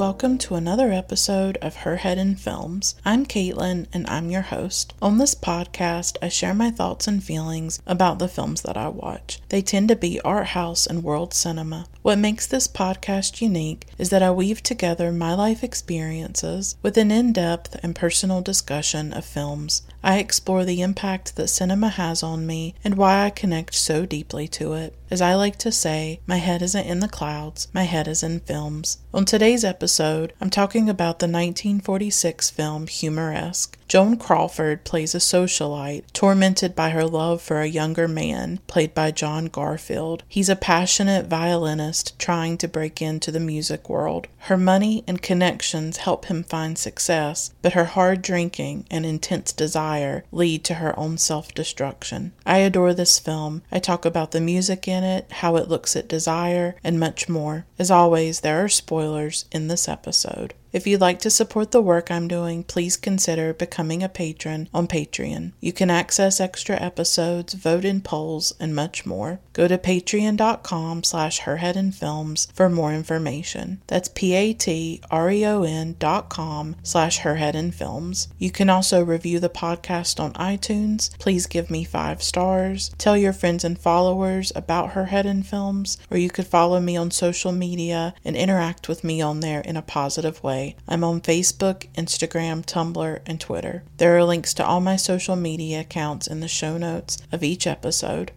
Welcome to another episode of Her Head in Films. I'm Caitlin, and I'm your host. On this podcast, I share my thoughts and feelings about the films that I watch. They tend to be art house and world cinema. What makes this podcast unique is that I weave together my life experiences with an in depth and personal discussion of films. I explore the impact that cinema has on me and why I connect so deeply to it. As I like to say, my head isn't in the clouds, my head is in films. On today's episode, I'm talking about the 1946 film Humoresque. Joan Crawford plays a socialite tormented by her love for a younger man, played by John Garfield. He's a passionate violinist trying to break into the music world. Her money and connections help him find success, but her hard drinking and intense desire lead to her own self destruction. I adore this film. I talk about the music in it, how it looks at desire, and much more. As always, there are spoilers in this episode. If you'd like to support the work I'm doing, please consider becoming a patron on Patreon. You can access extra episodes, vote in polls, and much more. Go to patreon.com slash herheadinfilms for more information. That's P-A-T-R-E-O-N dot com slash herheadinfilms. You can also review the podcast on iTunes. Please give me five stars. Tell your friends and followers about Her Head in Films, or you could follow me on social media and interact with me on there in a positive way. I'm on Facebook, Instagram, Tumblr, and Twitter. There are links to all my social media accounts in the show notes of each episode.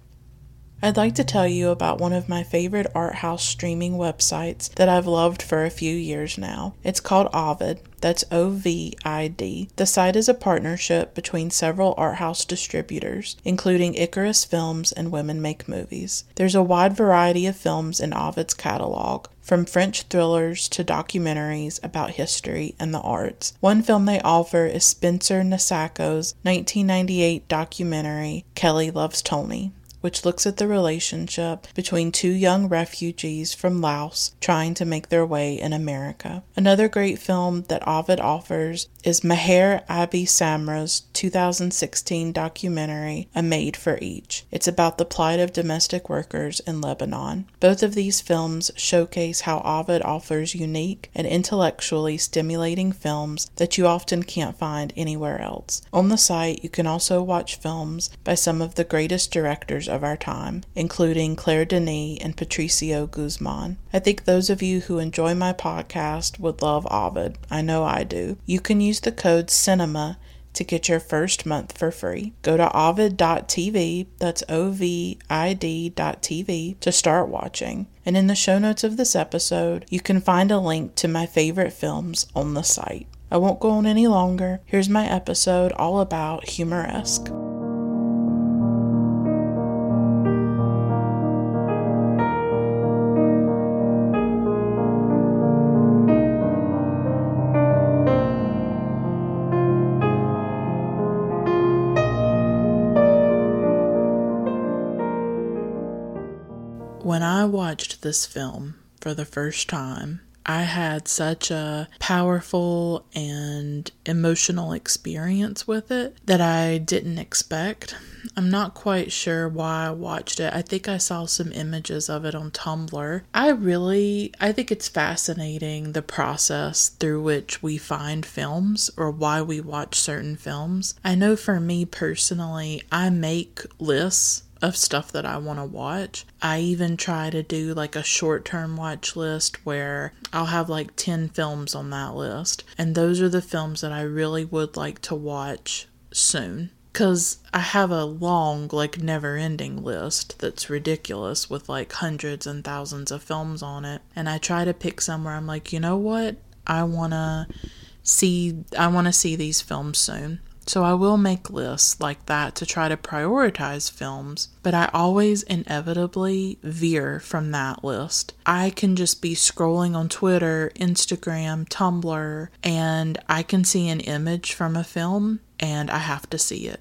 I'd like to tell you about one of my favorite art house streaming websites that I've loved for a few years now. It's called Ovid. That's O V I D. The site is a partnership between several art house distributors, including Icarus Films and Women Make Movies. There's a wide variety of films in Ovid's catalog, from French thrillers to documentaries about history and the arts. One film they offer is Spencer Nakasako's 1998 documentary, Kelly Loves Tony which looks at the relationship between two young refugees from Laos trying to make their way in America. Another great film that Ovid offers is Meher Abi Samra's 2016 documentary, A Maid for Each. It's about the plight of domestic workers in Lebanon. Both of these films showcase how Ovid offers unique and intellectually stimulating films that you often can't find anywhere else. On the site, you can also watch films by some of the greatest directors of our time, including Claire Denis and Patricio Guzman. I think those of you who enjoy my podcast would love Ovid. I know I do. You can use the code CINEMA to get your first month for free. Go to ovid.tv, that's O V I D.tv, to start watching. And in the show notes of this episode, you can find a link to my favorite films on the site. I won't go on any longer. Here's my episode all about Humoresque. I watched this film for the first time, I had such a powerful and emotional experience with it that I didn't expect. I'm not quite sure why I watched it. I think I saw some images of it on Tumblr. I really I think it's fascinating the process through which we find films or why we watch certain films. I know for me personally, I make lists of stuff that I want to watch. I even try to do like a short term watch list where I'll have like 10 films on that list. And those are the films that I really would like to watch soon. Because I have a long, like, never ending list that's ridiculous with like hundreds and thousands of films on it. And I try to pick some where I'm like, you know what? I want to see I want to see these films soon. So I will make lists like that to try to prioritize films, but I always inevitably veer from that list. I can just be scrolling on Twitter, Instagram, Tumblr, and I can see an image from a film and I have to see it.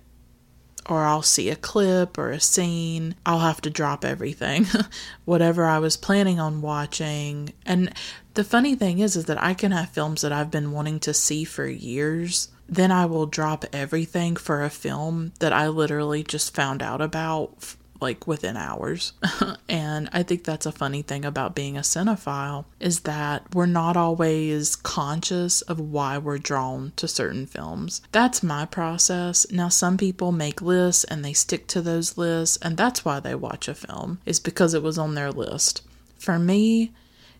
Or I'll see a clip or a scene. I'll have to drop everything, whatever I was planning on watching. And the funny thing is, is that I can have films that I've been wanting to see for years then I will drop everything for a film that I literally just found out about like within hours. and I think that's a funny thing about being a cinephile is that we're not always conscious of why we're drawn to certain films. That's my process. Now some people make lists and they stick to those lists and that's why they watch a film is because it was on their list. For me,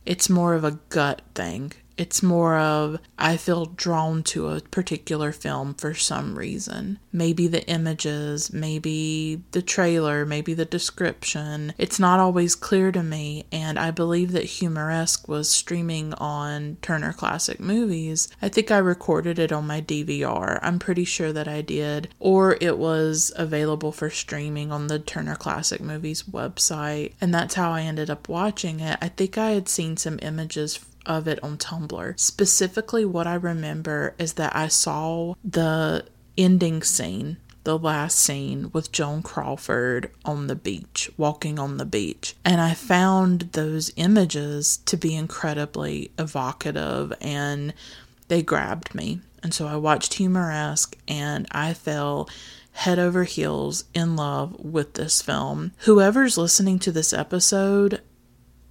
it's more of a gut thing. It's more of I feel drawn to a particular film for some reason. Maybe the images, maybe the trailer, maybe the description. It's not always clear to me, and I believe that Humoresque was streaming on Turner Classic Movies. I think I recorded it on my DVR. I'm pretty sure that I did. Or it was available for streaming on the Turner Classic Movies website, and that's how I ended up watching it. I think I had seen some images of it on Tumblr. Specifically, what I remember is that I saw the ending scene, the last scene with Joan Crawford on the beach, walking on the beach. And I found those images to be incredibly evocative and they grabbed me. And so I watched Humoresque and I fell head over heels in love with this film. Whoever's listening to this episode,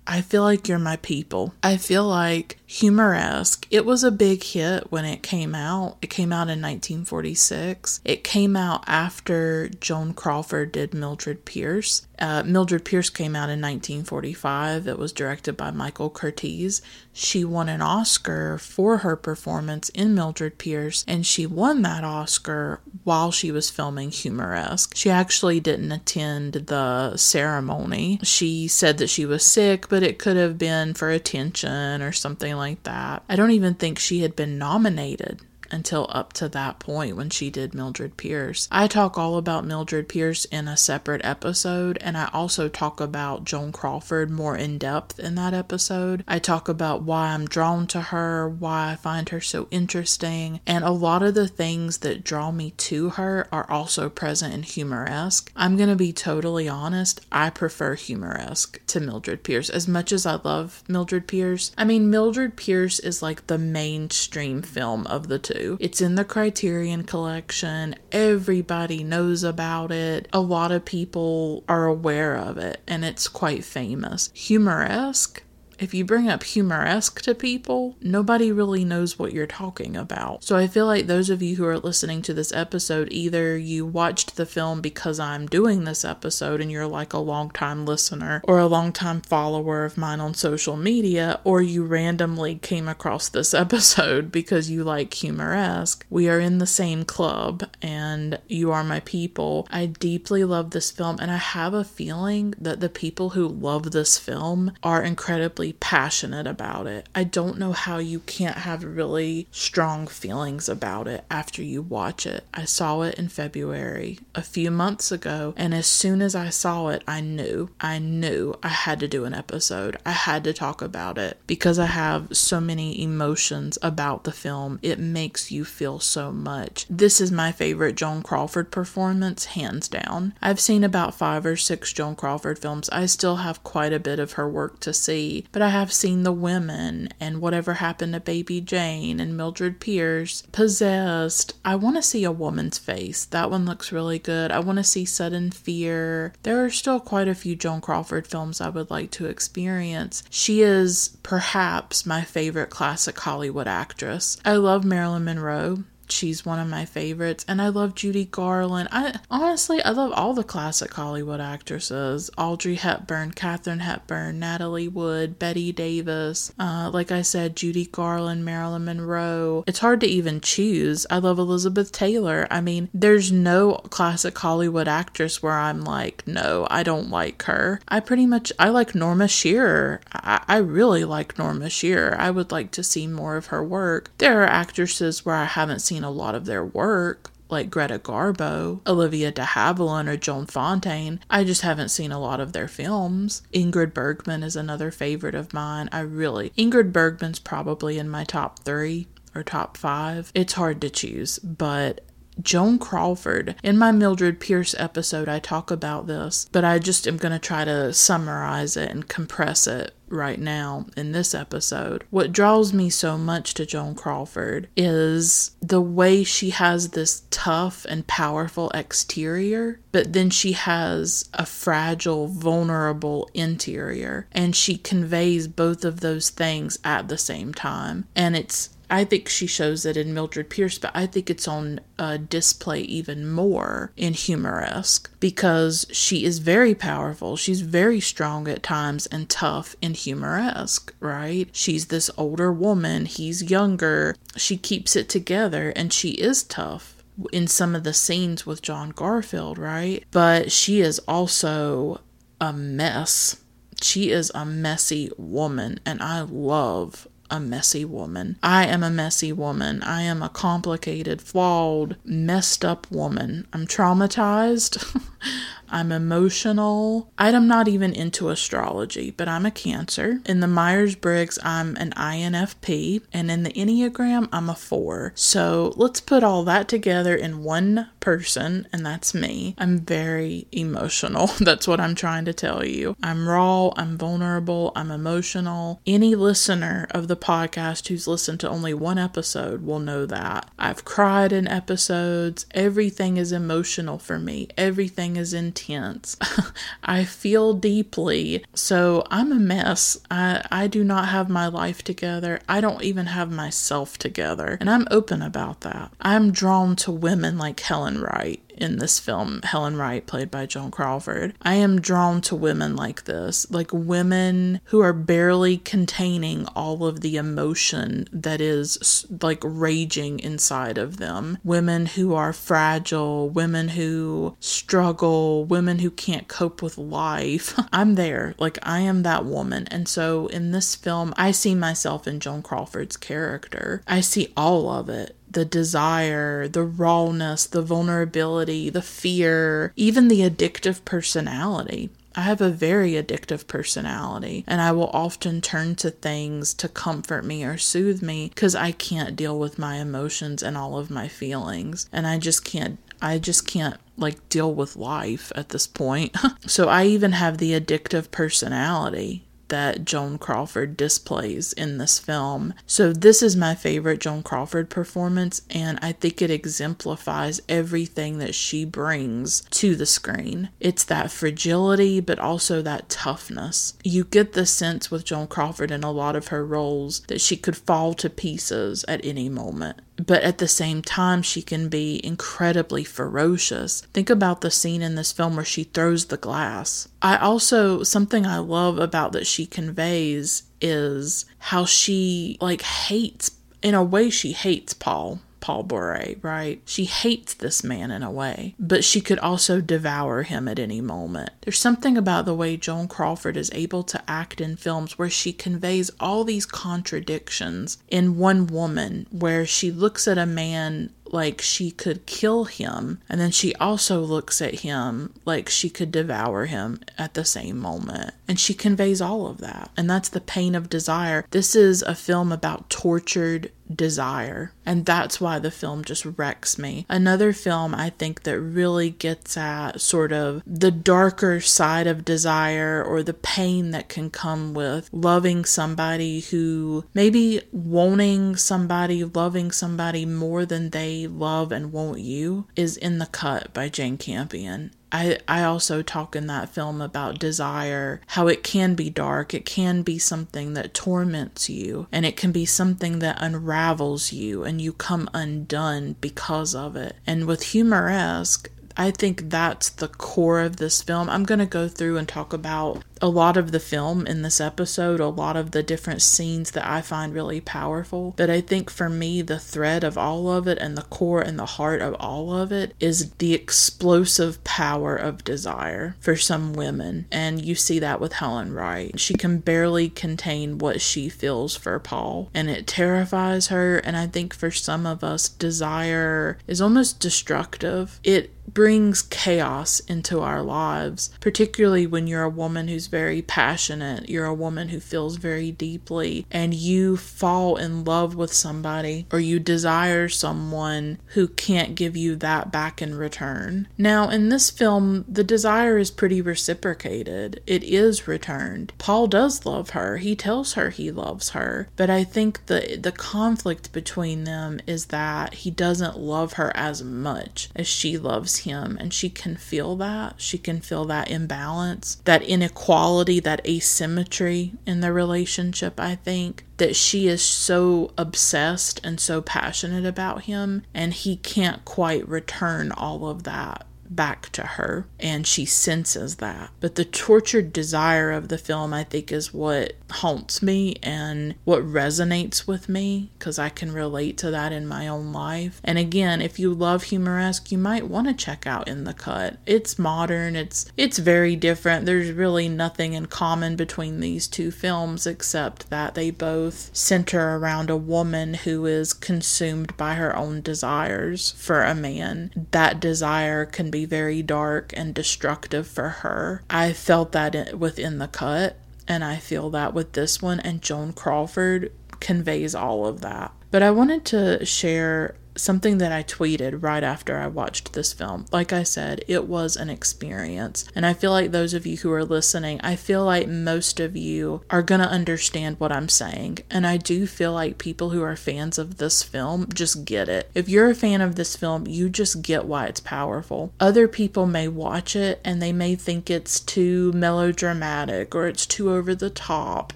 I feel like you're my people. I feel like Humoresque. It was a big hit when it came out. It came out in 1946. It came out after Joan Crawford did Mildred Pierce. Uh, Mildred Pierce came out in 1945. It was directed by Michael Curtiz. She won an Oscar for her performance in Mildred Pierce, and she won that Oscar while she was filming Humoresque. She actually didn't attend the ceremony. She said that she was sick, but it could have been for attention or something like that. I don't even think she had been nominated until up to that point when she did Mildred Pierce. I talk all about Mildred Pierce in a separate episode, and I also talk about Joan Crawford more in depth in that episode. I talk about why I'm drawn to her, why I find her so interesting, and a lot of the things that draw me to her are also present in Humoresque. I'm gonna be totally honest, I prefer Humoresque to Mildred Pierce as much as I love Mildred Pierce. I mean, Mildred Pierce is like the mainstream film of the two. It's in the Criterion collection. Everybody knows about it. A lot of people are aware of it, and it's quite famous. Humoresque if you bring up humoresque to people, nobody really knows what you're talking about. So I feel like those of you who are listening to this episode, either you watched the film because I'm doing this episode and you're like a long-time listener or a long-time follower of mine on social media, or you randomly came across this episode because you like humoresque. We are in the same club and you are my people. I deeply love this film and I have a feeling that the people who love this film are incredibly passionate about it. I don't know how you can't have really strong feelings about it after you watch it. I saw it in February a few months ago, and as soon as I saw it, I knew, I knew I had to do an episode. I had to talk about it because I have so many emotions about the film. It makes you feel so much. This is my favorite Joan Crawford performance, hands down. I've seen about five or six Joan Crawford films. I still have quite a bit of her work to see, but I have seen The Women and Whatever Happened to Baby Jane and Mildred Pierce. Possessed. I want to see A Woman's Face. That one looks really good. I want to see Sudden Fear. There are still quite a few Joan Crawford films I would like to experience. She is perhaps my favorite classic Hollywood actress. I love Marilyn Monroe she's one of my favorites and I love Judy Garland. I honestly I love all the classic Hollywood actresses. Audrey Hepburn, Katharine Hepburn, Natalie Wood, Bette Davis. Uh, like I said, Judy Garland, Marilyn Monroe. It's hard to even choose. I love Elizabeth Taylor. I mean, there's no classic Hollywood actress where I'm like, no, I don't like her. I pretty much I like Norma Shearer. I, I really like Norma Shearer. I would like to see more of her work. There are actresses where I haven't seen seen a lot of their work, like Greta Garbo, Olivia de Havilland, or Joan Fontaine. I just haven't seen a lot of their films. Ingrid Bergman is another favorite of mine. I really, Ingrid Bergman's probably in my top three or top five. It's hard to choose, but Joan Crawford. In my Mildred Pierce episode, I talk about this, but I just am going to try to summarize it and compress it right now in this episode. What draws me so much to Joan Crawford is the way she has this tough and powerful exterior, but then she has a fragile, vulnerable interior, and she conveys both of those things at the same time. And it's I think she shows it in Mildred Pierce, but I think it's on uh, display even more in Humoresque because she is very powerful. She's very strong at times and tough in Humoresque, right? She's this older woman, he's younger. She keeps it together and she is tough in some of the scenes with John Garfield, right? But she is also a mess. She is a messy woman, and I love a messy woman. I am a messy woman. I am a complicated, flawed, messed up woman. I'm traumatized. I'm emotional. I'm not even into astrology, but I'm a Cancer. In the Myers Briggs, I'm an INFP, and in the Enneagram, I'm a 4. So let's put all that together in one person, and that's me. I'm very emotional. that's what I'm trying to tell you. I'm raw, I'm vulnerable, I'm emotional. Any listener of the podcast who's listened to only one episode will know that. I've cried in episodes. Everything is emotional for me, everything is intense. I feel deeply. So I'm a mess. I, I do not have my life together. I don't even have myself together. And I'm open about that. I'm drawn to women like Helen Wright in this film, Helen Wright, played by Joan Crawford. I am drawn to women like this, like women who are barely containing all of the emotion that is like raging inside of them. Women who are fragile, women who struggle, women who can't cope with life. I'm there. Like, I am that woman. And so in this film, I see myself in Joan Crawford's character. I see all of it the desire, the rawness, the vulnerability, the fear, even the addictive personality. I have a very addictive personality, and I will often turn to things to comfort me or soothe me because I can't deal with my emotions and all of my feelings. And I just can't, I just can't like deal with life at this point. so I even have the addictive personality that Joan Crawford displays in this film. So, this is my favorite Joan Crawford performance, and I think it exemplifies everything that she brings to the screen. It's that fragility, but also that toughness. You get the sense with Joan Crawford in a lot of her roles that she could fall to pieces at any moment but at the same time, she can be incredibly ferocious. Think about the scene in this film where she throws the glass. I also, something I love about that she conveys is how she, like, hates, in a way, she hates Paul Paul Boray, right? She hates this man in a way, but she could also devour him at any moment. There's something about the way Joan Crawford is able to act in films where she conveys all these contradictions in one woman, where she looks at a man like she could kill him, and then she also looks at him like she could devour him at the same moment. And she conveys all of that. And that's the pain of desire. This is a film about tortured desire. And that's why the film just wrecks me. Another film I think that really gets at sort of the darker side of desire or the pain that can come with loving somebody who maybe wanting somebody, loving somebody more than they love and Won't you is in the cut by Jane Campion. I, I also talk in that film about desire, how it can be dark, it can be something that torments you, and it can be something that unravels you and you come undone because of it. And with Humoresque, I think that's the core of this film. I'm going to go through and talk about a lot of the film in this episode, a lot of the different scenes that I find really powerful. But I think for me, the thread of all of it and the core and the heart of all of it is the explosive power of desire for some women. And you see that with Helen Wright. She can barely contain what she feels for Paul, and it terrifies her. And I think for some of us, desire is almost destructive. It brings chaos into our lives, particularly when you're a woman who's very passionate, you're a woman who feels very deeply, and you fall in love with somebody or you desire someone who can't give you that back in return. Now, in this film, the desire is pretty reciprocated, it is returned. Paul does love her, he tells her he loves her, but I think the, the conflict between them is that he doesn't love her as much as she loves him, and she can feel that. She can feel that imbalance, that inequality, that asymmetry in the relationship, I think that she is so obsessed and so passionate about him, and he can't quite return all of that back to her, and she senses that. But the tortured desire of the film, I think, is what haunts me and what resonates with me because I can relate to that in my own life. And again, if you love humoresque, you might want to check out In the Cut. It's modern, it's it's very different. There's really nothing in common between these two films except that they both center around a woman who is consumed by her own desires for a man. That desire can be very dark and destructive for her. I felt that within the cut, and I feel that with this one, and Joan Crawford conveys all of that. But I wanted to share something that I tweeted right after I watched this film. Like I said, it was an experience. And I feel like those of you who are listening, I feel like most of you are going to understand what I'm saying. And I do feel like people who are fans of this film just get it. If you're a fan of this film, you just get why it's powerful. Other people may watch it and they may think it's too melodramatic or it's too over the top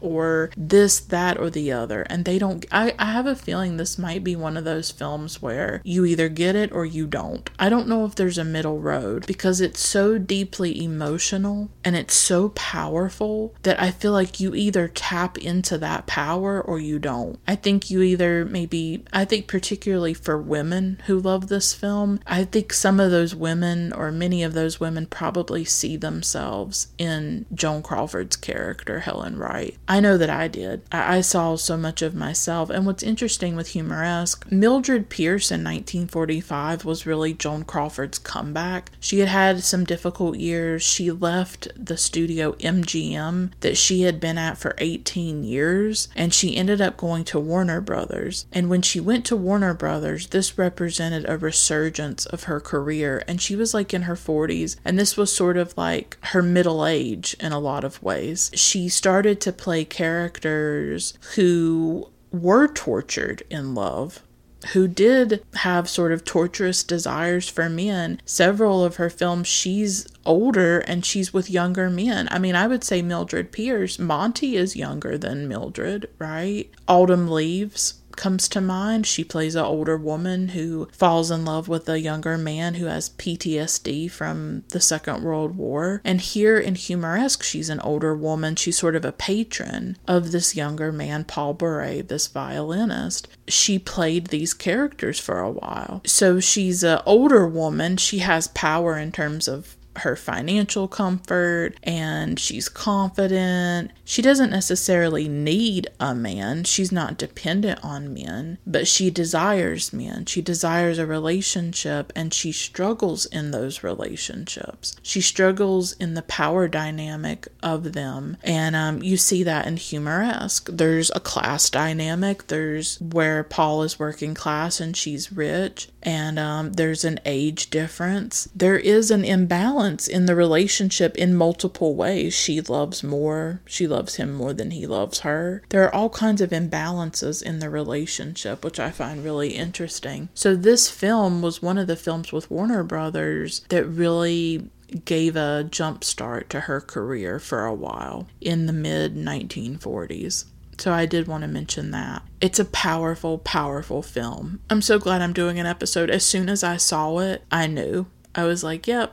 or this, that, or the other. And they don't, I, I have a feeling this might be one of those films you either get it or you don't. I don't know if there's a middle road because it's so deeply emotional and it's so powerful that I feel like you either tap into that power or you don't. I think you either maybe, I think particularly for women who love this film, I think some of those women or many of those women probably see themselves in Joan Crawford's character, Helen Wright. I know that I did. I, I saw so much of myself. And what's interesting with Humoresque, Mildred Pierce Pierce in 1945 was really Joan Crawford's comeback. She had had some difficult years. She left the studio MGM that she had been at for 18 years and she ended up going to Warner Brothers. And when she went to Warner Brothers, this represented a resurgence of her career and she was like in her 40s and this was sort of like her middle age in a lot of ways. She started to play characters who were tortured in love who did have sort of torturous desires for men. Several of her films, she's older and she's with younger men. I mean, I would say Mildred Pierce. Monty is younger than Mildred, right? Autumn Leaves comes to mind. She plays an older woman who falls in love with a younger man who has PTSD from the Second World War. And here in Humoresque, she's an older woman. She's sort of a patron of this younger man, Paul Boray, this violinist. She played these characters for a while. So she's an older woman. She has power in terms of her financial comfort and she's confident. She doesn't necessarily need a man, she's not dependent on men, but she desires men. She desires a relationship and she struggles in those relationships. She struggles in the power dynamic of them. And um, you see that in Humoresque. There's a class dynamic, there's where Paul is working class and she's rich, and um, there's an age difference. There is an imbalance balance in the relationship in multiple ways. She loves more, she loves him more than he loves her. There are all kinds of imbalances in the relationship, which I find really interesting. So, this film was one of the films with Warner Brothers that really gave a jump start to her career for a while in the mid 1940s. So I did want to mention that. It's a powerful, powerful film. I'm so glad I'm doing an episode. As soon as I saw it, I knew. I was like, yep,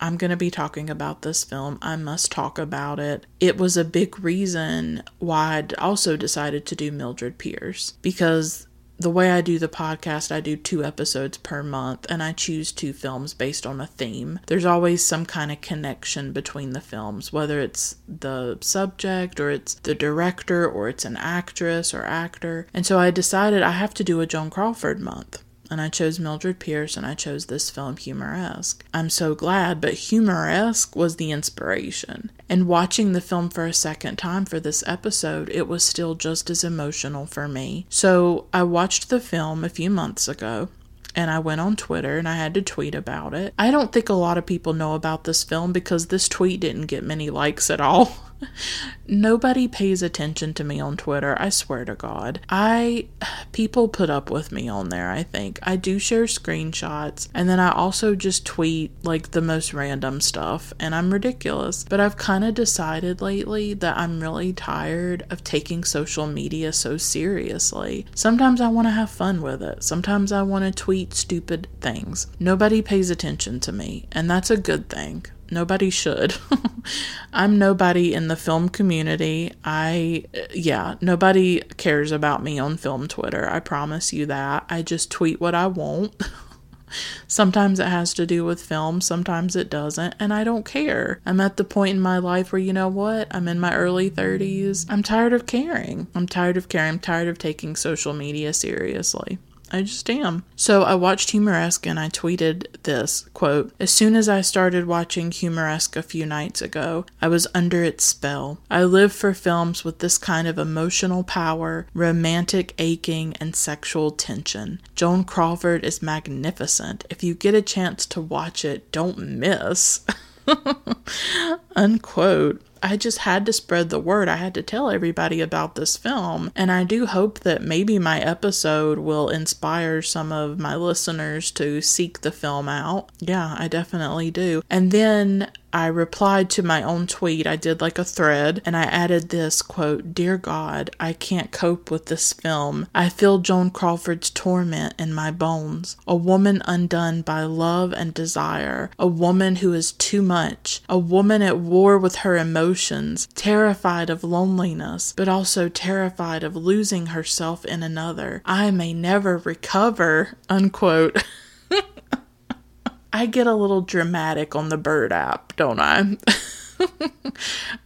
I'm going to be talking about this film. I must talk about it. It was a big reason why I'd also decided to do Mildred Pierce because the way I do the podcast, I do two episodes per month and I choose two films based on a theme. There's always some kind of connection between the films, whether it's the subject or it's the director or it's an actress or actor. And so I decided I have to do a Joan Crawford month. And I chose Mildred Pierce and I chose this film Humoresque. I'm so glad, but Humoresque was the inspiration. And watching the film for a second time for this episode, it was still just as emotional for me. So I watched the film a few months ago and I went on Twitter and I had to tweet about it. I don't think a lot of people know about this film because this tweet didn't get many likes at all. Nobody pays attention to me on Twitter, I swear to God. I people put up with me on there, I think. I do share screenshots and then I also just tweet like the most random stuff and I'm ridiculous. But I've kind of decided lately that I'm really tired of taking social media so seriously. Sometimes I want to have fun with it. Sometimes I want to tweet stupid things. Nobody pays attention to me, and that's a good thing. Nobody should. I'm nobody in the film community. I, yeah, nobody cares about me on film Twitter. I promise you that. I just tweet what I want. sometimes it has to do with film, sometimes it doesn't, and I don't care. I'm at the point in my life where, you know what? I'm in my early 30s. I'm tired of caring. I'm tired of caring. I'm tired of taking social media seriously. I just am. So I watched Humoresque and I tweeted this quote, As soon as I started watching Humoresque a few nights ago, I was under its spell. I live for films with this kind of emotional power, romantic aching, and sexual tension. Joan Crawford is magnificent. If you get a chance to watch it, don't miss. Unquote. I just had to spread the word. I had to tell everybody about this film. And I do hope that maybe my episode will inspire some of my listeners to seek the film out. Yeah, I definitely do. And then I replied to my own tweet. I did like a thread and I added this quote Dear God, I can't cope with this film. I feel Joan Crawford's torment in my bones. A woman undone by love and desire. A woman who is too much. A woman at war with her emotions. Terrified of loneliness, but also terrified of losing herself in another. I may never recover. Unquote. I get a little dramatic on the Bird app, don't I?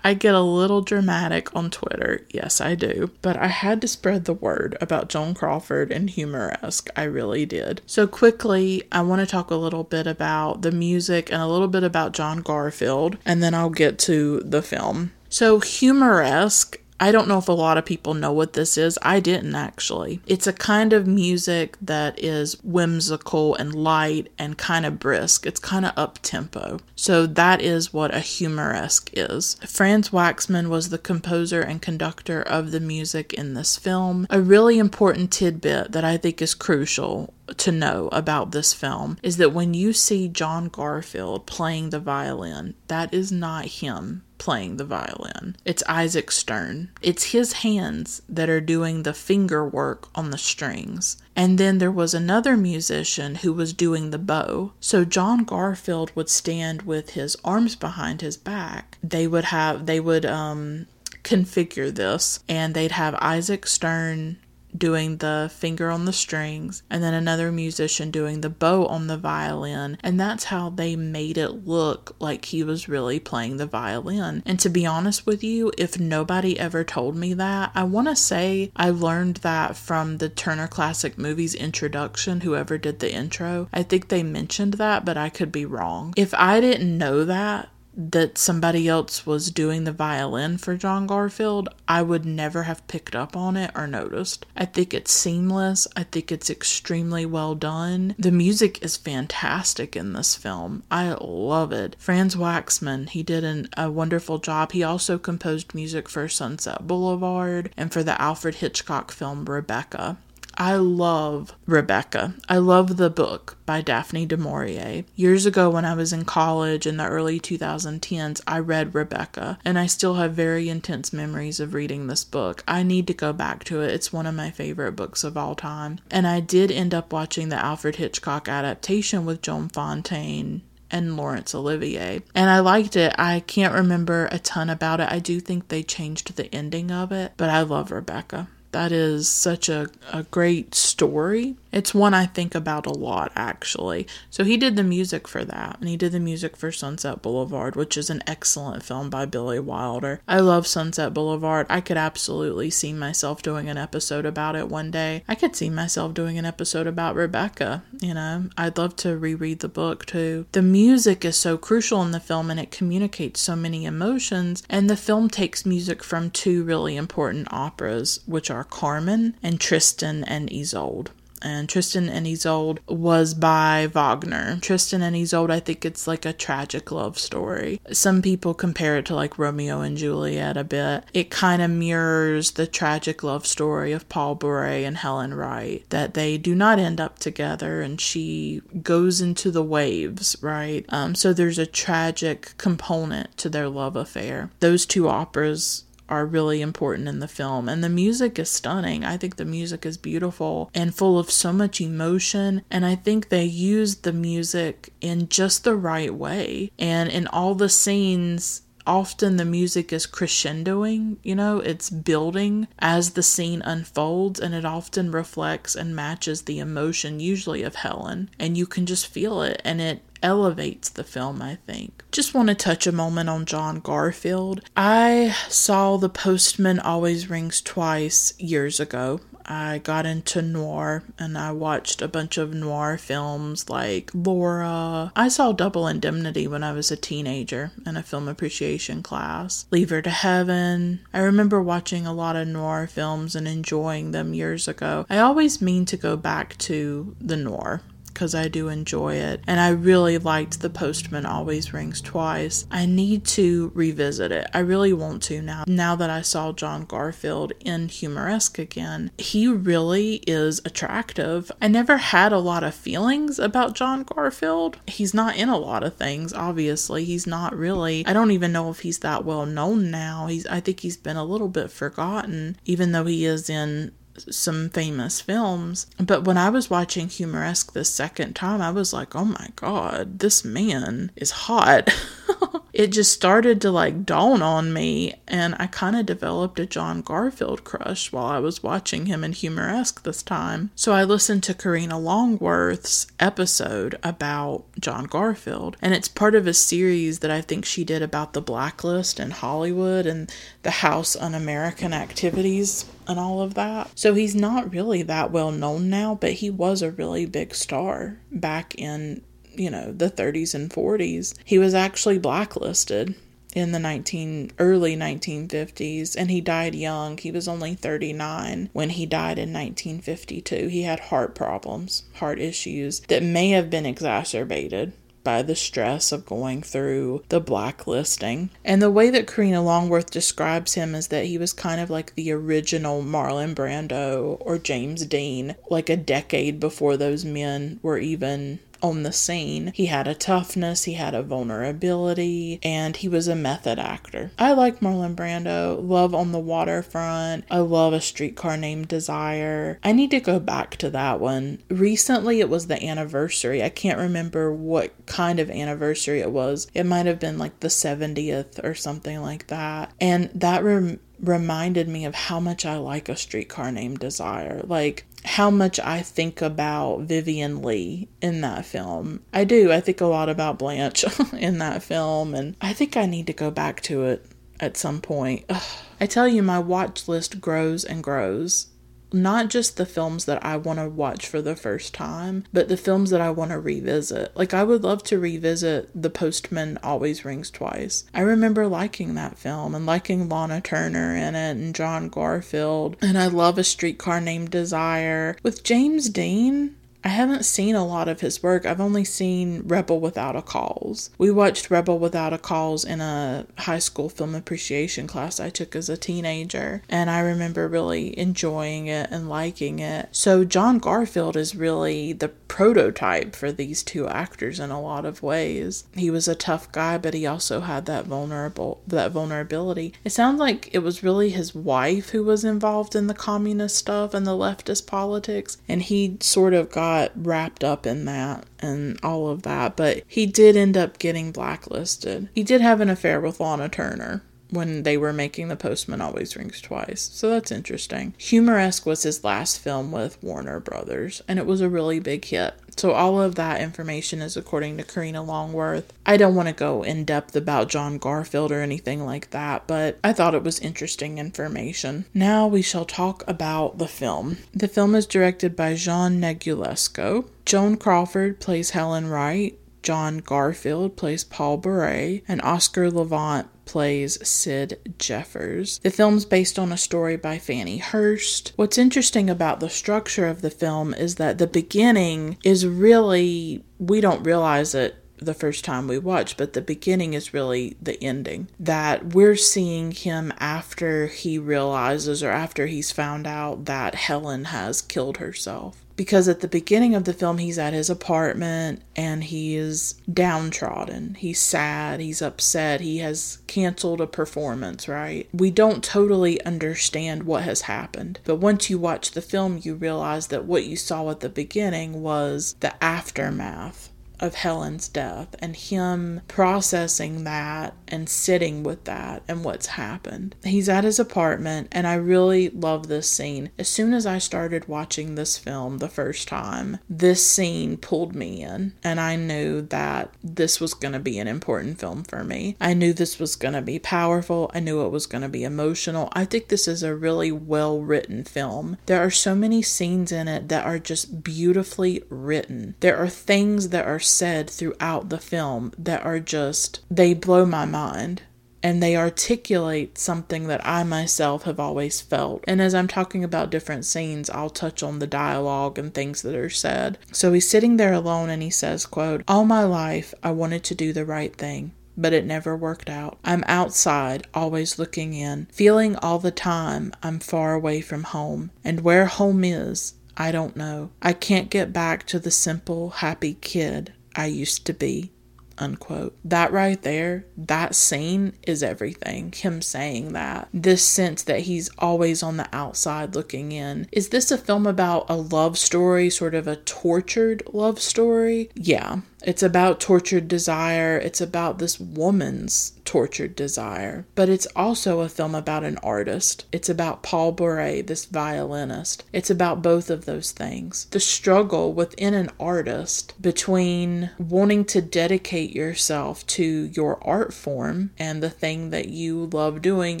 I get a little dramatic on Twitter. Yes, I do. But I had to spread the word about Joan Crawford and Humoresque. I really did. So, quickly, I want to talk a little bit about the music and a little bit about John Garfield, and then I'll get to the film. So, Humoresque I don't know if a lot of people know what this is. I didn't actually. It's a kind of music that is whimsical and light and kind of brisk. It's kind of up tempo. So that is what a humoresque is. Franz Waxman was the composer and conductor of the music in this film. A really important tidbit that I think is crucial to know about this film is that when you see John Garfield playing the violin, that is not him playing the violin. It's Isaac Stern. It's his hands that are doing the finger work on the strings. And then there was another musician who was doing the bow. So John Garfield would stand with his arms behind his back. They would have, they would, um, configure this and they'd have Isaac Stern doing the finger on the strings, and then another musician doing the bow on the violin. And that's how they made it look like he was really playing the violin. And to be honest with you, if nobody ever told me that, I want to say I learned that from the Turner Classic Movies introduction, whoever did the intro. I think they mentioned that, but I could be wrong. If I didn't know that, that somebody else was doing the violin for John Garfield, I would never have picked up on it or noticed. I think it's seamless. I think it's extremely well done. The music is fantastic in this film. I love it. Franz Waxman, he did an, a wonderful job. He also composed music for Sunset Boulevard and for the Alfred Hitchcock film Rebecca. I love Rebecca. I love the book by Daphne du Maurier. Years ago, when I was in college in the early 2010s, I read Rebecca, and I still have very intense memories of reading this book. I need to go back to it. It's one of my favorite books of all time. And I did end up watching the Alfred Hitchcock adaptation with Joan Fontaine and Laurence Olivier. And I liked it. I can't remember a ton about it. I do think they changed the ending of it, but I love Rebecca. That is such a, a great story. It's one I think about a lot, actually. So he did the music for that, and he did the music for Sunset Boulevard, which is an excellent film by Billy Wilder. I love Sunset Boulevard. I could absolutely see myself doing an episode about it one day. I could see myself doing an episode about Rebecca. You know, I'd love to reread the book too. The music is so crucial in the film and it communicates so many emotions, and the film takes music from two really important operas, which are Carmen and Tristan and Isolde and Tristan and Isolde was by Wagner. Tristan and Isolde, I think it's like a tragic love story. Some people compare it to like Romeo and Juliet a bit. It kind of mirrors the tragic love story of Paul Boray and Helen Wright, that they do not end up together and she goes into the waves, right? Um, so there's a tragic component to their love affair. Those two operas are really important in the film. And the music is stunning. I think the music is beautiful and full of so much emotion. And I think they used the music in just the right way. And in all the scenes, often the music is crescendoing, you know, it's building as the scene unfolds, and it often reflects and matches the emotion, usually of Helen. And you can just feel it, and it elevates the film, I think. Just want to touch a moment on John Garfield. I saw The Postman Always Rings Twice years ago. I got into noir and I watched a bunch of noir films like Laura. I saw Double Indemnity when I was a teenager in a film appreciation class. Leave Her to Heaven. I remember watching a lot of noir films and enjoying them years ago. I always mean to go back to the noir because I do enjoy it. And I really liked The Postman Always Rings Twice. I need to revisit it. I really want to now. Now that I saw John Garfield in Humoresque again, he really is attractive. I never had a lot of feelings about John Garfield. He's not in a lot of things, obviously. He's not really. I don't even know if he's that well known now. He's I think he's been a little bit forgotten, even though he is in some famous films. But when I was watching Humoresque the second time, I was like, oh my god, this man is hot. it just started to like dawn on me, and I kind of developed a John Garfield crush while I was watching him in Humoresque this time. So I listened to Karina Longworth's episode about John Garfield, and it's part of a series that I think she did about the blacklist in Hollywood and the House Un American activities and all of that. So he's not really that well known now, but he was a really big star back in, you know, the 30s and 40s. He was actually blacklisted in the 19 early 1950s and he died young. He was only 39 when he died in 1952. He had heart problems, heart issues that may have been exacerbated by the stress of going through the blacklisting. And the way that Karina Longworth describes him is that he was kind of like the original Marlon Brando or James Dean, like a decade before those men were even on the scene. He had a toughness, he had a vulnerability, and he was a method actor. I like Marlon Brando, love on the waterfront. I love a streetcar named Desire. I need to go back to that one. Recently, it was the anniversary. I can't remember what kind of anniversary it was. It might have been like the 70th or something like that. And that rem- reminded me of how much I like a streetcar named Desire. Like, how much I think about Vivien Leigh in that film. I do. I think a lot about Blanche in that film, and I think I need to go back to it at some point. Ugh. I tell you, my watch list grows and grows not just the films that I want to watch for the first time, but the films that I want to revisit. Like, I would love to revisit The Postman Always Rings Twice. I remember liking that film and liking Lana Turner in it and John Garfield. And I love A Streetcar Named Desire. With James Dean, I haven't seen a lot of his work. I've only seen Rebel Without a Cause. We watched Rebel Without a Cause in a high school film appreciation class I took as a teenager, and I remember really enjoying it and liking it. So, John Garfield is really the prototype for these two actors in a lot of ways. He was a tough guy, but he also had that vulnerable that vulnerability. It sounds like it was really his wife who was involved in the communist stuff and the leftist politics, and he sort of got got wrapped up in that and all of that, but he did end up getting blacklisted. He did have an affair with Lana Turner. When they were making The Postman Always Rings Twice. So that's interesting. Humoresque was his last film with Warner Brothers, and it was a really big hit. So all of that information is according to Karina Longworth. I don't want to go in depth about John Garfield or anything like that, but I thought it was interesting information. Now we shall talk about the film. The film is directed by Jean Negulesco. Joan Crawford plays Helen Wright. John Garfield plays Paul Boray, and Oscar Levant plays Sid Jeffers. The film's based on a story by Fannie Hurst. What's interesting about the structure of the film is that the beginning is really, we don't realize it the first time we watch, but the beginning is really the ending. That we're seeing him after he realizes or after he's found out that Helen has killed herself because at the beginning of the film he's at his apartment and he is downtrodden. He's sad. He's upset. He has canceled a performance right? We don't totally understand what has happened but once you watch the film you realize that what you saw at the beginning was the aftermath of Helen's death and him processing that and sitting with that and what's happened. He's at his apartment, and I really love this scene. As soon as I started watching this film the first time, this scene pulled me in, and I knew that this was going to be an important film for me. I knew this was going to be powerful, I knew it was going to be emotional. I think this is a really well written film. There are so many scenes in it that are just beautifully written. There are things that are said throughout the film that are just, they blow my mind and they articulate something that I myself have always felt. And as I'm talking about different scenes, I'll touch on the dialogue and things that are said. So he's sitting there alone and he says, quote, "All my life I wanted to do the right thing." But it never worked out. I'm outside, always looking in, feeling all the time I'm far away from home. And where home is, I don't know. I can't get back to the simple, happy kid I used to be. Unquote. That right there, that scene is everything. Him saying that. This sense that he's always on the outside looking in. Is this a film about a love story, sort of a tortured love story? Yeah, it's about tortured desire. It's about this woman's tortured desire. But it's also a film about an artist. It's about Paul Boray, this violinist. It's about both of those things. The struggle within an artist between wanting to dedicate yourself to your art form and the thing that you love doing,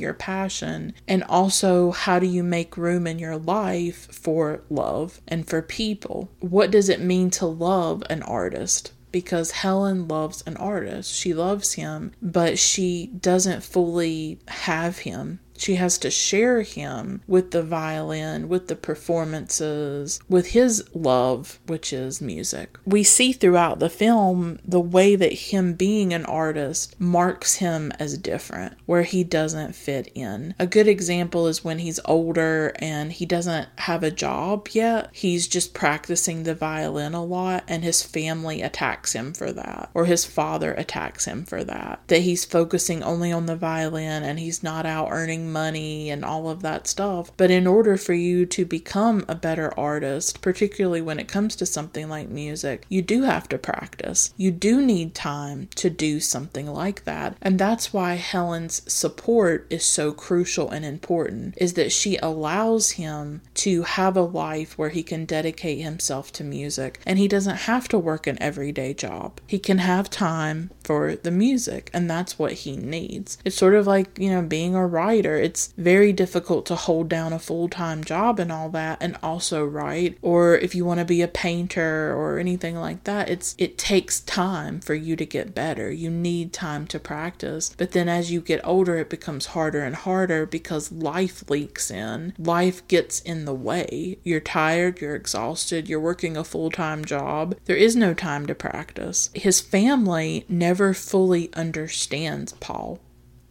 your passion, and also how do you make room in your life for love and for people? What does it mean to love an artist? Because Helen loves an artist. She loves him, but she doesn't fully have him she has to share him with the violin, with the performances, with his love, which is music. We see throughout the film the way that him being an artist marks him as different, where he doesn't fit in. A good example is when he's older and he doesn't have a job yet. He's just practicing the violin a lot, and his family attacks him for that, or his father attacks him for that. That he's focusing only on the violin and he's not out earning money and all of that stuff. But in order for you to become a better artist, particularly when it comes to something like music, you do have to practice. You do need time to do something like that. And that's why Helen's support is so crucial and important is that she allows him to have a life where he can dedicate himself to music and he doesn't have to work an everyday job. He can have time for the music and that's what he needs. It's sort of like, you know, being a writer it's very difficult to hold down a full time job and all that and also write. Or if you want to be a painter or anything like that, it's it takes time for you to get better. You need time to practice. But then as you get older, it becomes harder and harder because life leaks in. Life gets in the way. You're tired, you're exhausted, you're working a full time job. There is no time to practice. His family never fully understands Paul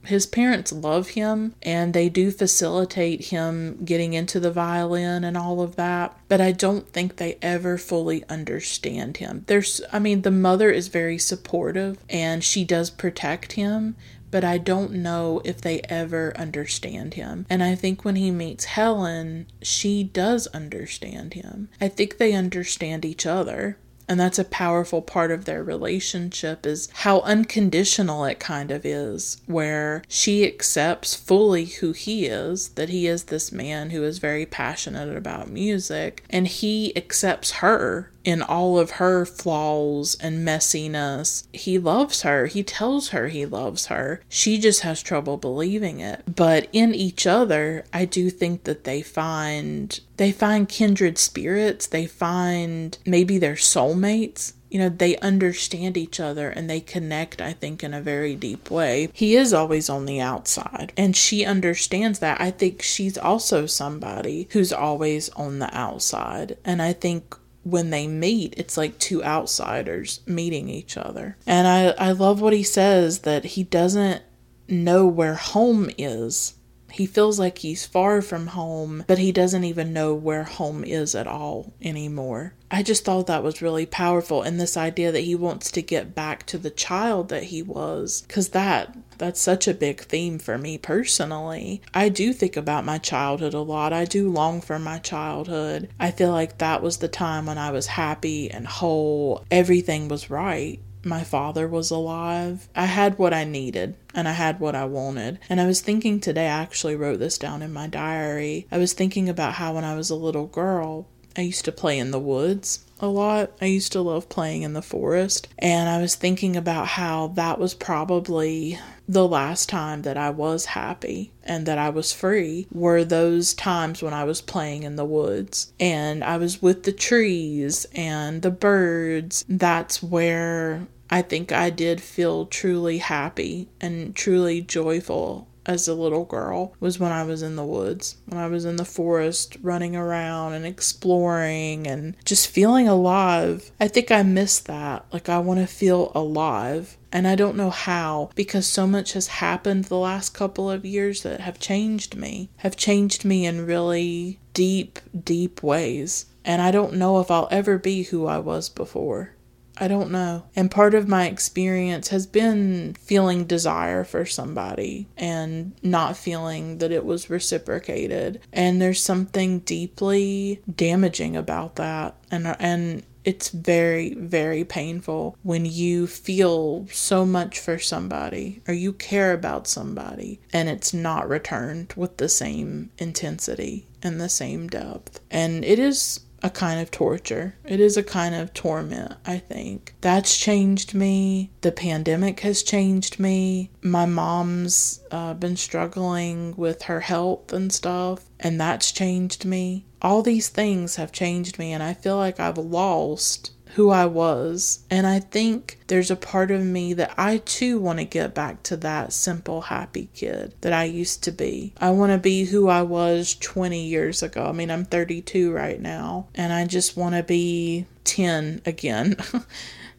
his parents love him and they do facilitate him getting into the violin and all of that, but I don't think they ever fully understand him. There's, I mean, the mother is very supportive and she does protect him, but I don't know if they ever understand him. And I think when he meets Helen, she does understand him. I think they understand each other. And that's a powerful part of their relationship is how unconditional it kind of is, where she accepts fully who he is, that he is this man who is very passionate about music, and he accepts her in all of her flaws and messiness. He loves her. He tells her he loves her. She just has trouble believing it. But in each other, I do think that they find they find kindred spirits. They find maybe they're soulmates you know, they understand each other and they connect, I think, in a very deep way. He is always on the outside, and she understands that. I think she's also somebody who's always on the outside. And I think when they meet, it's like two outsiders meeting each other. And I, I love what he says that he doesn't know where home is. He feels like he's far from home, but he doesn't even know where home is at all anymore. I just thought that was really powerful and this idea that he wants to get back to the child that he was cuz that that's such a big theme for me personally. I do think about my childhood a lot. I do long for my childhood. I feel like that was the time when I was happy and whole. Everything was right my father was alive. I had what I needed and I had what I wanted. And I was thinking today, I actually wrote this down in my diary. I was thinking about how when I was a little girl, I used to play in the woods a lot. I used to love playing in the forest. And I was thinking about how that was probably the last time that I was happy and that I was free were those times when I was playing in the woods and I was with the trees and the birds. That's where I think I did feel truly happy and truly joyful as a little girl was when I was in the woods, when I was in the forest running around and exploring and just feeling alive. I think I miss that. Like, I want to feel alive. And I don't know how because so much has happened the last couple of years that have changed me, have changed me in really deep, deep ways. And I don't know if I'll ever be who I was before. I don't know. And part of my experience has been feeling desire for somebody and not feeling that it was reciprocated. And there's something deeply damaging about that. And and it's very very painful when you feel so much for somebody or you care about somebody and it's not returned with the same intensity and the same depth. And it is a kind of torture. It is a kind of torment, I think. That's changed me. The pandemic has changed me. My mom's uh, been struggling with her health and stuff, and that's changed me. All these things have changed me, and I feel like I've lost who I was. And I think there's a part of me that I too want to get back to that simple, happy kid that I used to be. I want to be who I was 20 years ago. I mean, I'm 32 right now, and I just want to be 10 again.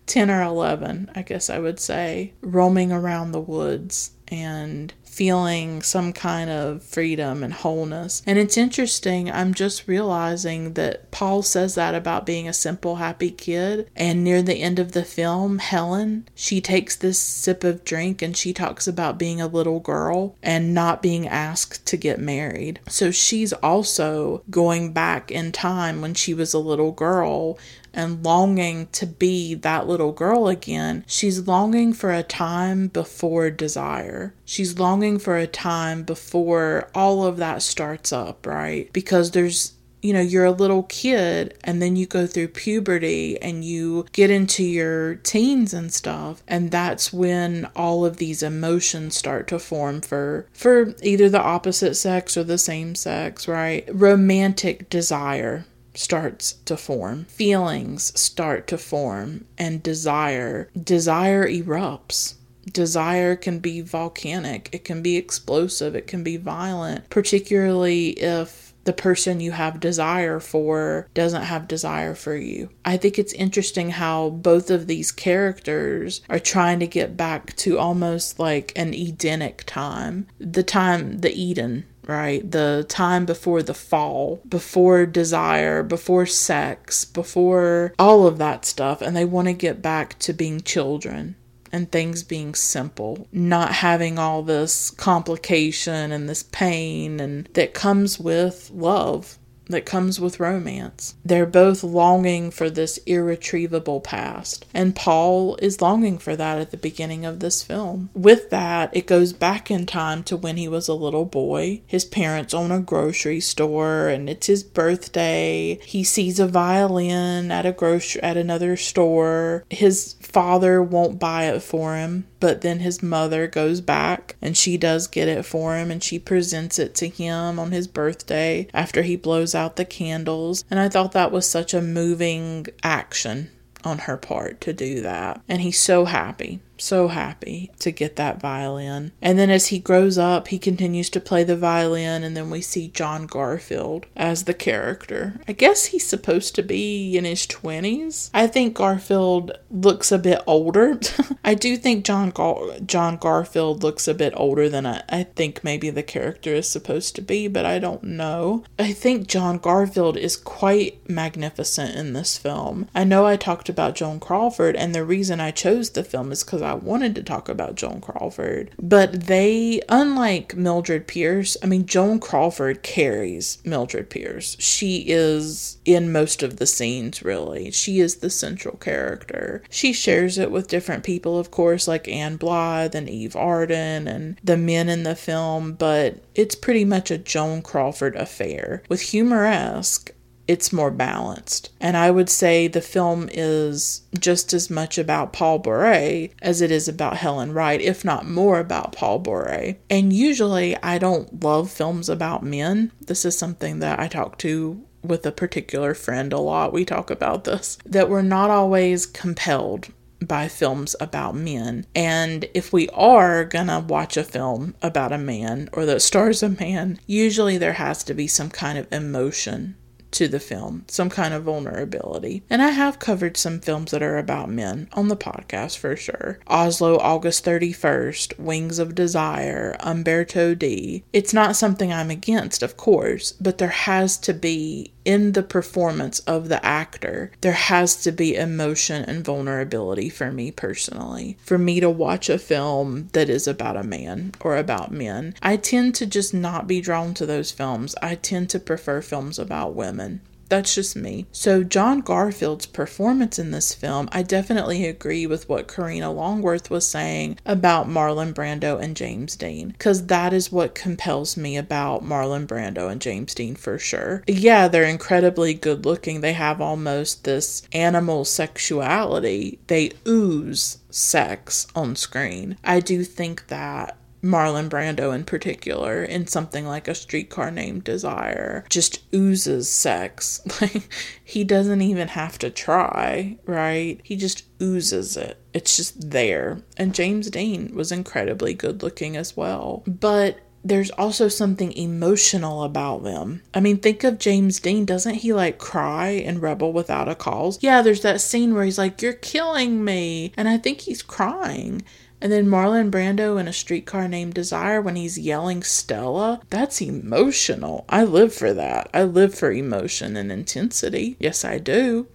10 or 11, I guess I would say, roaming around the woods and feeling some kind of freedom and wholeness. And it's interesting, I'm just realizing that Paul says that about being a simple, happy kid. And near the end of the film, Helen, she takes this sip of drink and she talks about being a little girl and not being asked to get married. So she's also going back in time when she was a little girl and longing to be that little girl again. She's longing for a time before desire. She's longing for a time before all of that starts up, right? Because there's you know, you're a little kid and then you go through puberty and you get into your teens and stuff and that's when all of these emotions start to form for for either the opposite sex or the same sex, right? Romantic desire starts to form, feelings start to form, and desire. Desire erupts. Desire can be volcanic, it can be explosive, it can be violent, particularly if the person you have desire for doesn't have desire for you. I think it's interesting how both of these characters are trying to get back to almost like an Edenic time, the time, the Eden right? The time before the fall, before desire, before sex, before all of that stuff. And they want to get back to being children and things being simple, not having all this complication and this pain and that comes with love that comes with romance. They're both longing for this irretrievable past, and Paul is longing for that at the beginning of this film. With that, it goes back in time to when he was a little boy. His parents own a grocery store, and it's his birthday. He sees a violin at a grocery at another store. His father won't buy it for him but then his mother goes back and she does get it for him and she presents it to him on his birthday after he blows out the candles. And I thought that was such a moving action on her part to do that. And he's so happy so happy to get that violin. And then as he grows up, he continues to play the violin, and then we see John Garfield as the character. I guess he's supposed to be in his 20s. I think Garfield looks a bit older. I do think John Gar- John Garfield looks a bit older than I, I think maybe the character is supposed to be, but I don't know. I think John Garfield is quite magnificent in this film. I know I talked about Joan Crawford, and the reason I chose the film is because I wanted to talk about Joan Crawford. But they, unlike Mildred Pierce, I mean, Joan Crawford carries Mildred Pierce. She is in most of the scenes, really. She is the central character. She shares it with different people, of course, like Ann Blyth and Eve Arden and the men in the film, but it's pretty much a Joan Crawford affair with humoresque it's more balanced. And I would say the film is just as much about Paul Boray as it is about Helen Wright, if not more about Paul Boray. And usually I don't love films about men. This is something that I talk to with a particular friend a lot. We talk about this that we're not always compelled by films about men. And if we are gonna watch a film about a man or that stars a man, usually there has to be some kind of emotion to the film, some kind of vulnerability. And I have covered some films that are about men on the podcast for sure. Oslo, August 31st, Wings of Desire, Umberto D. It's not something I'm against, of course, but there has to be in the performance of the actor, there has to be emotion and vulnerability for me personally. For me to watch a film that is about a man or about men, I tend to just not be drawn to those films. I tend to prefer films about women. That's just me. So, John Garfield's performance in this film, I definitely agree with what Karina Longworth was saying about Marlon Brando and James Dean, because that is what compels me about Marlon Brando and James Dean for sure. Yeah, they're incredibly good looking. They have almost this animal sexuality, they ooze sex on screen. I do think that Marlon Brando in particular, in something like a streetcar named Desire, just oozes sex. Like, he doesn't even have to try, right? He just oozes it. It's just there. And James Dean was incredibly good looking as well. But there's also something emotional about them. I mean, think of James Dean. Doesn't he like cry in Rebel Without a Cause? Yeah, there's that scene where he's like, You're killing me. And I think he's crying. And then Marlon Brando in a streetcar named Desire when he's yelling Stella. That's emotional. I live for that. I live for emotion and intensity. Yes, I do.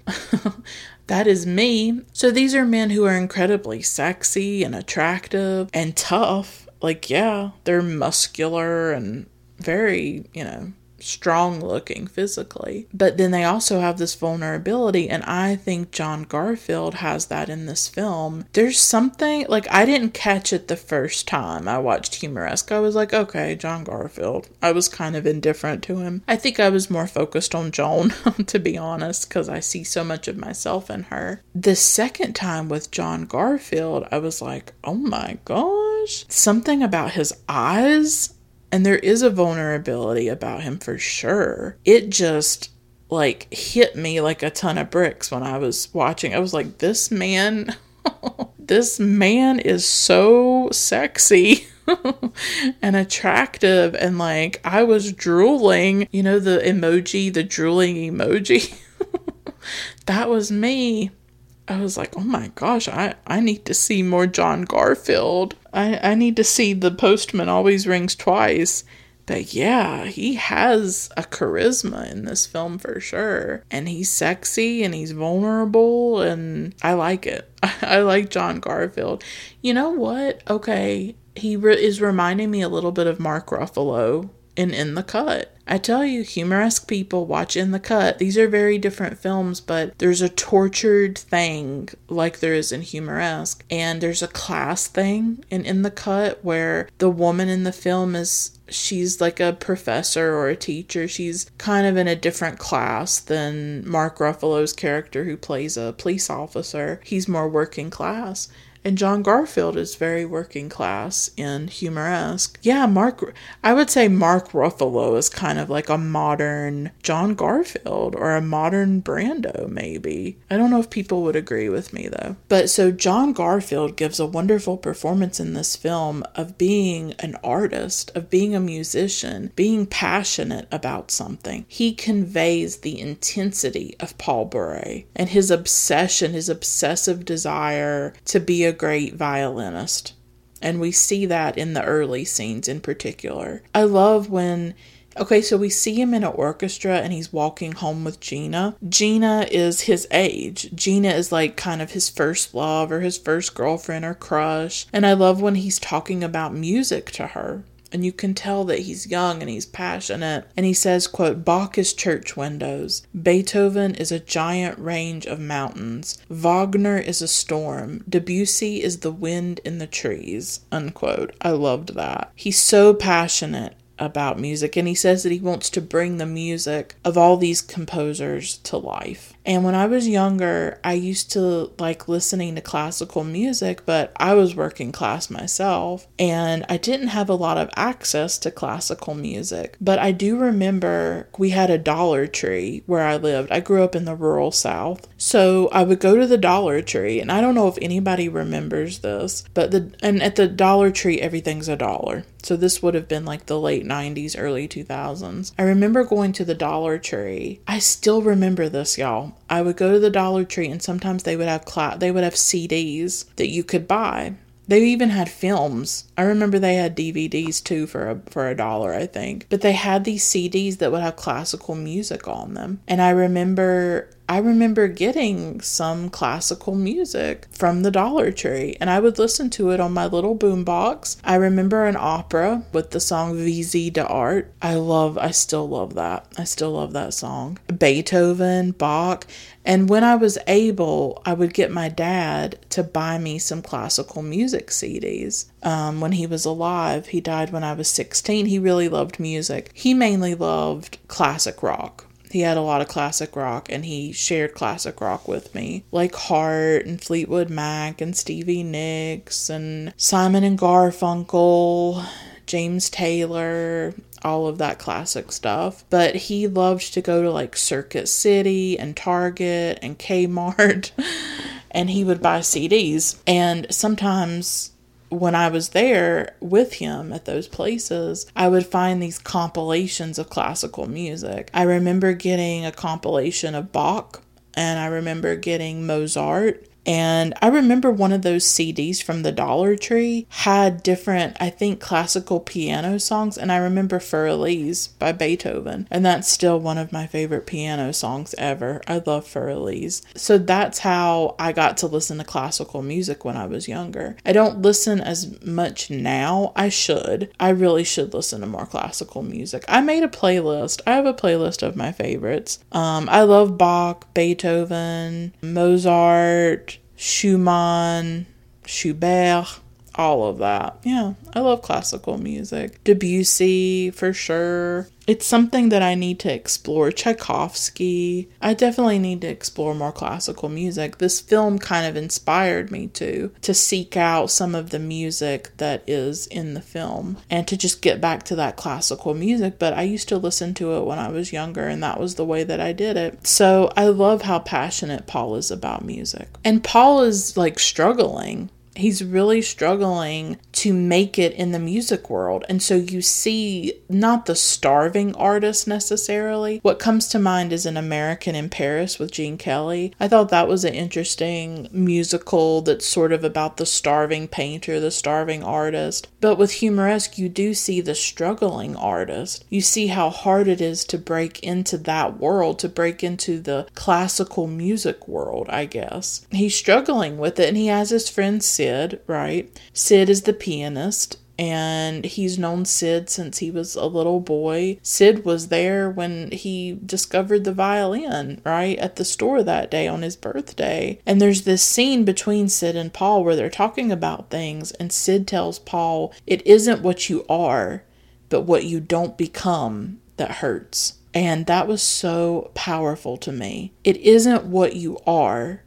that is me. So these are men who are incredibly sexy and attractive and tough. Like, yeah, they're muscular and very, you know, strong looking physically. But then they also have this vulnerability, and I think John Garfield has that in this film. There's something like I didn't catch it the first time I watched Humoresque. I was like, okay, John Garfield. I was kind of indifferent to him. I think I was more focused on Joan, to be honest, because I see so much of myself in her. The second time with John Garfield, I was like, oh my gosh. Something about his eyes and there is a vulnerability about him for sure. It just like hit me like a ton of bricks when I was watching. I was like, this man, this man is so sexy. and attractive and like I was drooling, you know the emoji, the drooling emoji. that was me. I was like, oh my gosh, I, I need to see more John Garfield. I, I need to see The Postman Always Rings Twice. But yeah, he has a charisma in this film for sure. And he's sexy and he's vulnerable, and I like it. I like John Garfield. You know what? Okay, he re- is reminding me a little bit of Mark Ruffalo in In the Cut. I tell you, humoresque people watch In the Cut. These are very different films, but there's a tortured thing like there is in Humoresque, and there's a class thing in In the Cut where the woman in the film is she's like a professor or a teacher. She's kind of in a different class than Mark Ruffalo's character who plays a police officer. He's more working class. And John Garfield is very working class and humoresque. Yeah, Mark, I would say Mark Ruffalo is kind of like a modern John Garfield or a modern Brando, maybe. I don't know if people would agree with me though. But so John Garfield gives a wonderful performance in this film of being an artist, of being a musician, being passionate about something. He conveys the intensity of Paul Boray and his obsession, his obsessive desire to be a great violinist. And we see that in the early scenes in particular. I love when Okay, so we see him in an orchestra and he's walking home with Gina. Gina is his age. Gina is like kind of his first love or his first girlfriend or crush. And I love when he's talking about music to her and you can tell that he's young and he's passionate. And he says, quote, Bach is church windows. Beethoven is a giant range of mountains. Wagner is a storm. Debussy is the wind in the trees, unquote. I loved that. He's so passionate about music and he says that he wants to bring the music of all these composers to life. And when I was younger, I used to like listening to classical music, but I was working class myself and I didn't have a lot of access to classical music. But I do remember we had a Dollar Tree where I lived. I grew up in the rural South. So I would go to the Dollar Tree, and I don't know if anybody remembers this, but the and at the Dollar Tree everything's a dollar. So this would have been like the late 90s, early 2000s. I remember going to the Dollar Tree. I still remember this, y'all. I would go to the Dollar Tree and sometimes they would have cl- they would have CDs that you could buy. They even had films. I remember they had DVDs too for a for a dollar, I think. But they had these CDs that would have classical music on them. And I remember I remember getting some classical music from the Dollar Tree and I would listen to it on my little boombox. I remember an opera with the song Vissi d'arte. I love, I still love that. I still love that song. Beethoven, Bach. And when I was able, I would get my dad to buy me some classical music CDs. Um, when he was alive, he died when I was 16. He really loved music. He mainly loved classic rock he had a lot of classic rock and he shared classic rock with me, like Heart and Fleetwood Mac and Stevie Nicks and Simon and Garfunkel, James Taylor, all of that classic stuff. But he loved to go to like Circuit City and Target and Kmart and he would buy CDs. And sometimes when I was there with him at those places, I would find these compilations of classical music. I remember getting a compilation of Bach and I remember getting Mozart and I remember one of those CDs from the Dollar Tree had different, I think, classical piano songs. And I remember Elise by Beethoven. And that's still one of my favorite piano songs ever. I love Elise. So that's how I got to listen to classical music when I was younger. I don't listen as much now. I should. I really should listen to more classical music. I made a playlist. I have a playlist of my favorites. Um, I love Bach, Beethoven, Mozart. Schumann, Schubert, all of that. Yeah, I love classical music. Debussy, for sure. It's something that I need to explore. Tchaikovsky. I definitely need to explore more classical music. This film kind of inspired me to to seek out some of the music that is in the film and to just get back to that classical music, but I used to listen to it when I was younger and that was the way that I did it. So, I love how passionate Paul is about music. And Paul is like struggling he's really struggling to make it in the music world. And so you see not the starving artist necessarily. What comes to mind is An American in Paris with Gene Kelly. I thought that was an interesting musical that's sort of about the starving painter, the starving artist. But with Humoresque, you do see the struggling artist. You see how hard it is to break into that world, to break into the classical music world, I guess. He's struggling with it, and he has his friend Sid, right? Sid is the pianist and he's known Sid since he was a little boy. Sid was there when he discovered the violin, right, at the store that day on his birthday. And there's this scene between Sid and Paul where they're talking about things, and Sid tells Paul, It isn't what you are, but what you don't become that hurts. And that was so powerful to me. It isn't what you are,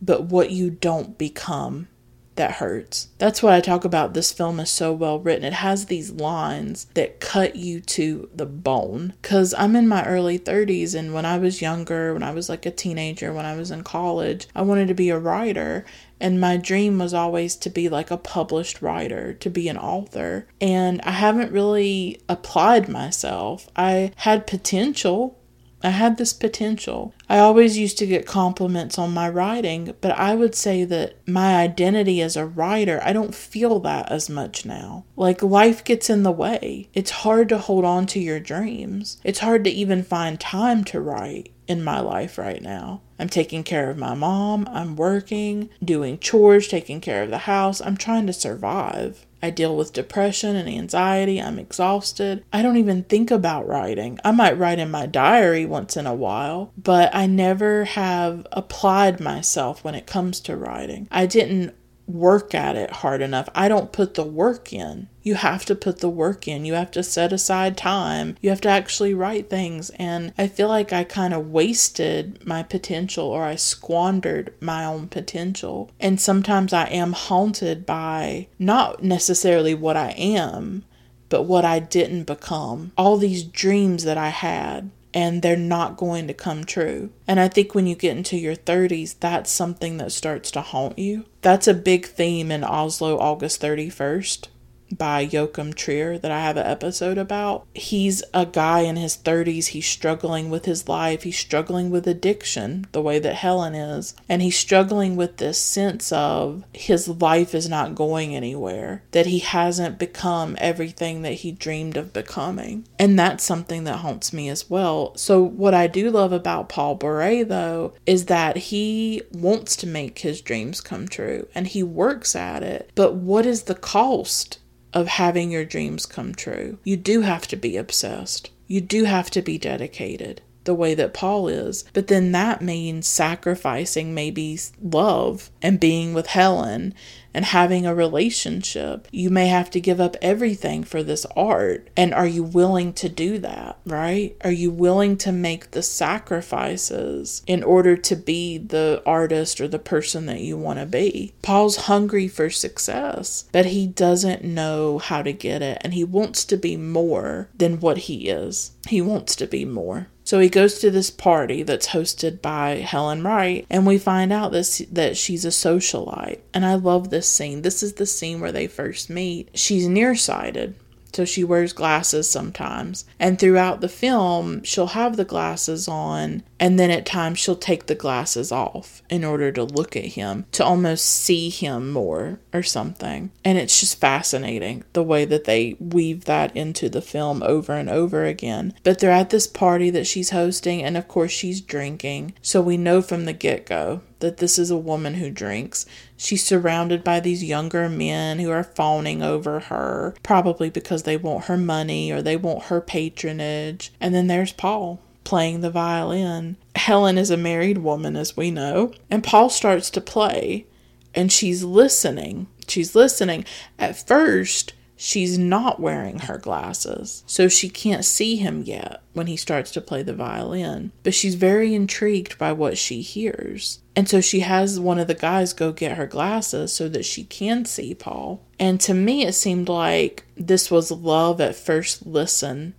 but what you don't become that hurts. That's what I talk about. This film is so well written. It has these lines that cut you to the bone. Because I'm in my early 30s, and when I was younger, when I was like a teenager, when I was in college, I wanted to be a writer. And my dream was always to be like a published writer, to be an author. And I haven't really applied myself. I had potential I had this potential. I always used to get compliments on my writing, but I would say that my identity as a writer, I don't feel that as much now. Like life gets in the way. It's hard to hold on to your dreams. It's hard to even find time to write in my life right now. I'm taking care of my mom, I'm working, doing chores, taking care of the house. I'm trying to survive. I deal with depression and anxiety. I'm exhausted. I don't even think about writing. I might write in my diary once in a while, but I never have applied myself when it comes to writing. I didn't work at it hard enough. I don't put the work in. You have to put the work in. You have to set aside time. You have to actually write things. And I feel like I kind of wasted my potential or I squandered my own potential. And sometimes I am haunted by not necessarily what I am, but what I didn't become. All these dreams that I had and they're not going to come true. And I think when you get into your 30s, that's something that starts to haunt you. That's a big theme in Oslo August 31st by Joachim Trier that I have an episode about. He's a guy in his 30s. He's struggling with his life. He's struggling with addiction, the way that Helen is. And he's struggling with this sense of his life is not going anywhere, that he hasn't become everything that he dreamed of becoming. And that's something that haunts me as well. So, what I do love about Paul Boray, though, is that he wants to make his dreams come true and he works at it. But what is the cost? Of having your dreams come true. You do have to be obsessed. You do have to be dedicated the way that Paul is. But then that means sacrificing maybe love and being with Helen and having a relationship. You may have to give up everything for this art. And are you willing to do that, right? Are you willing to make the sacrifices in order to be the artist or the person that you want to be? Paul's hungry for success, but he doesn't know how to get it. And he wants to be more than what he is. He wants to be more. So he goes to this party that's hosted by Helen Wright, and we find out this that she's a socialite. And I love this scene. This is the scene where they first meet. She's nearsighted, so she wears glasses sometimes. And throughout the film, she'll have the glasses on, and then at times she'll take the glasses off in order to look at him, to almost see him more or something. And it's just fascinating the way that they weave that into the film over and over again. But they're at this party that she's hosting, and of course, she's drinking. So we know from the get go that this is a woman who drinks. She's surrounded by these younger men who are fawning over her, probably because they want her money or they want her patronage. And then there's Paul playing the violin. Helen is a married woman, as we know, and Paul starts to play, and she's listening. She's listening. At first, she's not wearing her glasses, so she can't see him yet when he starts to play the violin. But she's very intrigued by what she hears. And so she has one of the guys go get her glasses so that she can see Paul. And to me, it seemed like this was love at first listen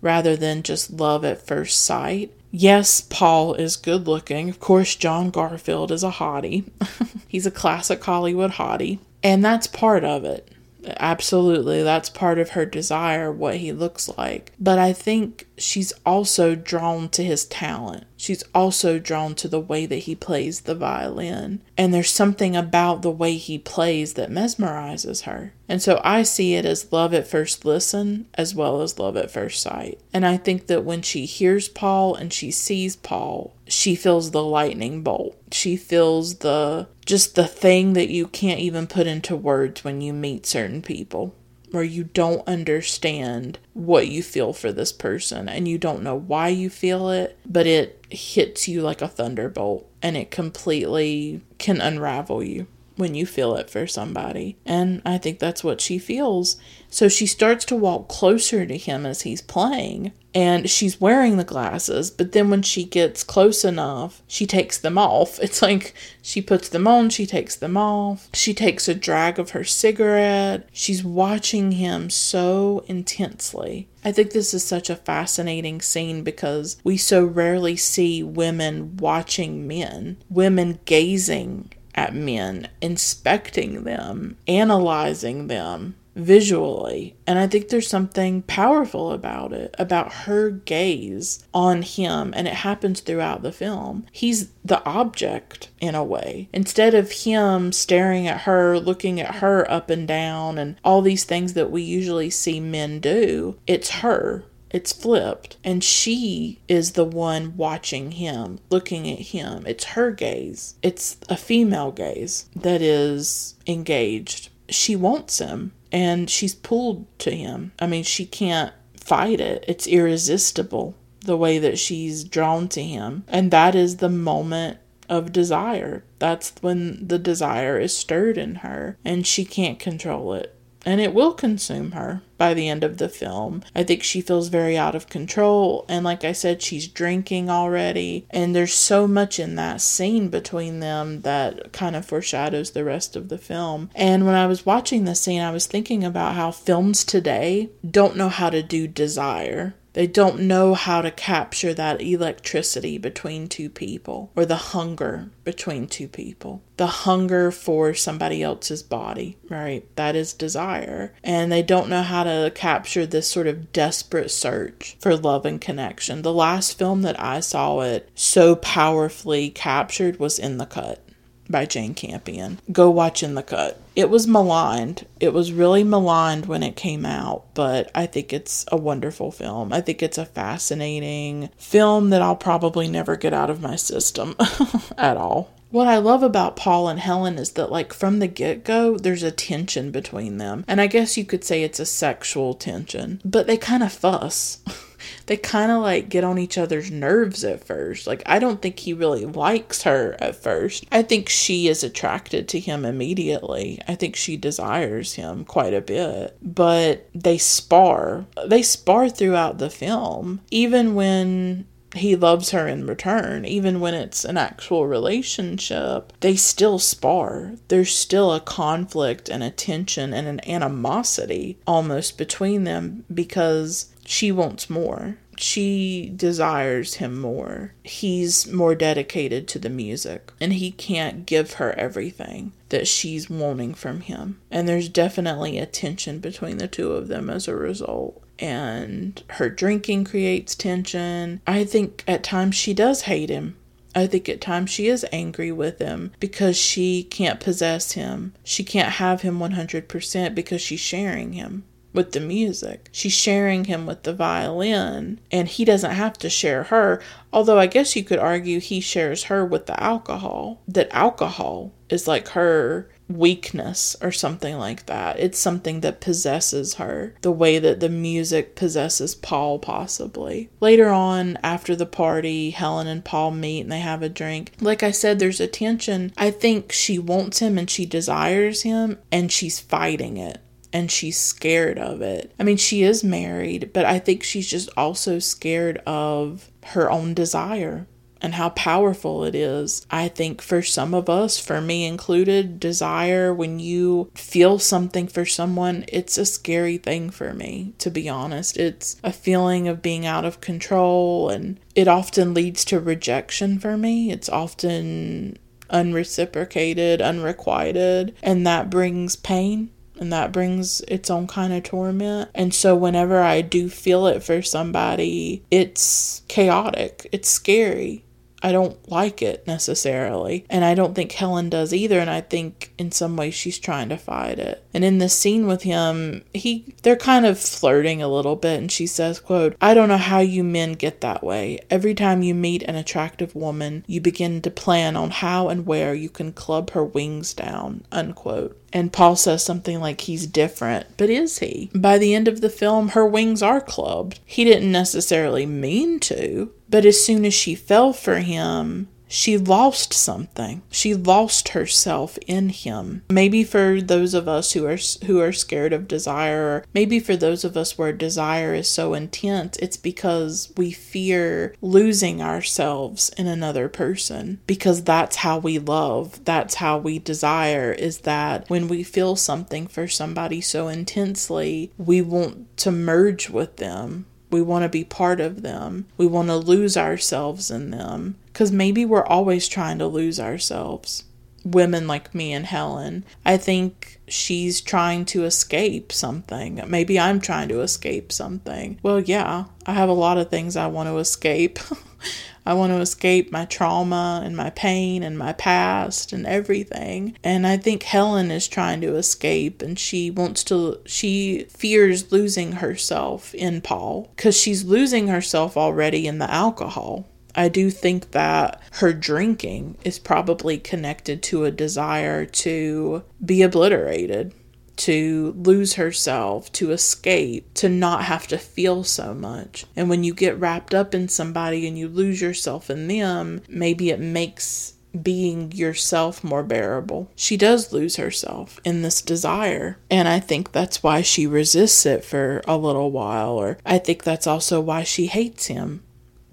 rather than just love at first sight. Yes, Paul is good looking. Of course, John Garfield is a hottie. He's a classic Hollywood hottie. And that's part of it. Absolutely, that's part of her desire, what he looks like. But I think she's also drawn to his talent. She's also drawn to the way that he plays the violin. And there's something about the way he plays that mesmerizes her. And so I see it as love at first listen as well as love at first sight. And I think that when she hears Paul and she sees Paul, she feels the lightning bolt. She feels the just the thing that you can't even put into words when you meet certain people where you don't understand what you feel for this person and you don't know why you feel it, but it hits you like a thunderbolt and it completely can unravel you when you feel it for somebody. And I think that's what she feels. So she starts to walk closer to him as he's playing. And she's wearing the glasses, but then when she gets close enough, she takes them off. It's like she puts them on, she takes them off. She takes a drag of her cigarette. She's watching him so intensely. I think this is such a fascinating scene because we so rarely see women watching men, women gazing at men, inspecting them, analyzing them visually. And I think there's something powerful about it, about her gaze on him. And it happens throughout the film. He's the object in a way. Instead of him staring at her, looking at her up and down, and all these things that we usually see men do, it's her it's flipped, and she is the one watching him, looking at him. It's her gaze. It's a female gaze that is engaged. She wants him, and she's pulled to him. I mean, she can't fight it, it's irresistible the way that she's drawn to him. And that is the moment of desire. That's when the desire is stirred in her, and she can't control it and it will consume her by the end of the film. I think she feels very out of control, and like I said, she's drinking already, and there's so much in that scene between them that kind of foreshadows the rest of the film. And when I was watching this scene, I was thinking about how films today don't know how to do desire. They don't know how to capture that electricity between two people or the hunger between two people. The hunger for somebody else's body, right? That is desire. And they don't know how to capture this sort of desperate search for love and connection. The last film that I saw it so powerfully captured was In the Cut by Jane Campion. Go watch In the Cut. It was maligned. It was really maligned when it came out, but I think it's a wonderful film. I think it's a fascinating film that I'll probably never get out of my system at all. What I love about Paul and Helen is that, like, from the get go, there's a tension between them. And I guess you could say it's a sexual tension, but they kind of fuss. they kind of like get on each other's nerves at first. Like, I don't think he really likes her at first. I think she is attracted to him immediately. I think she desires him quite a bit. But they spar. They spar throughout the film. Even when he loves her in return, even when it's an actual relationship, they still spar. There's still a conflict and a tension and an animosity almost between them because she wants more. She desires him more. He's more dedicated to the music, and he can't give her everything that she's wanting from him. And there's definitely a tension between the two of them as a result and her drinking creates tension. I think at times she does hate him. I think at times she is angry with him because she can't possess him. She can't have him 100% because she's sharing him with the music. She's sharing him with the violin, and he doesn't have to share her. Although I guess you could argue he shares her with the alcohol. That alcohol is like her weakness or something like that. It's something that possesses her, the way that the music possesses Paul, possibly. Later on, after the party, Helen and Paul meet and they have a drink. Like I said, there's a tension. I think she wants him and she desires him, and she's fighting it and she's scared of it. I mean, she is married, but I think she's just also scared of her own desire and how powerful it is. I think for some of us, for me included, desire, when you feel something for someone, it's a scary thing for me, to be honest. It's a feeling of being out of control, and it often leads to rejection for me. It's often unreciprocated, unrequited, and that brings pain and that brings its own kind of torment. And so, whenever I do feel it for somebody, it's chaotic, it's scary. I don't like it necessarily. And I don't think Helen does either. And I think in some ways she's trying to fight it. And in this scene with him, he they're kind of flirting a little bit and she says, quote, I don't know how you men get that way. Every time you meet an attractive woman, you begin to plan on how and where you can club her wings down, unquote. And Paul says something like he's different, but is he? By the end of the film, her wings are clubbed. He didn't necessarily mean to, but as soon as she fell for him, she lost something. She lost herself in him. Maybe for those of us who are who are scared of desire, or maybe for those of us where desire is so intense, it's because we fear losing ourselves in another person because that's how we love. That's how we desire is that when we feel something for somebody so intensely, we want to merge with them. We want to be part of them. We want to lose ourselves in them. Because maybe we're always trying to lose ourselves. Women like me and Helen. I think she's trying to escape something. Maybe I'm trying to escape something. Well, yeah, I have a lot of things I want to escape. I want to escape my trauma and my pain and my past and everything. And I think Helen is trying to escape and she wants to, she fears losing herself in Paul because she's losing herself already in the alcohol. I do think that her drinking is probably connected to a desire to be obliterated, to lose herself, to escape, to not have to feel so much. And when you get wrapped up in somebody and you lose yourself in them, maybe it makes being yourself more bearable. She does lose herself in this desire. And I think that's why she resists it for a little while, or I think that's also why she hates him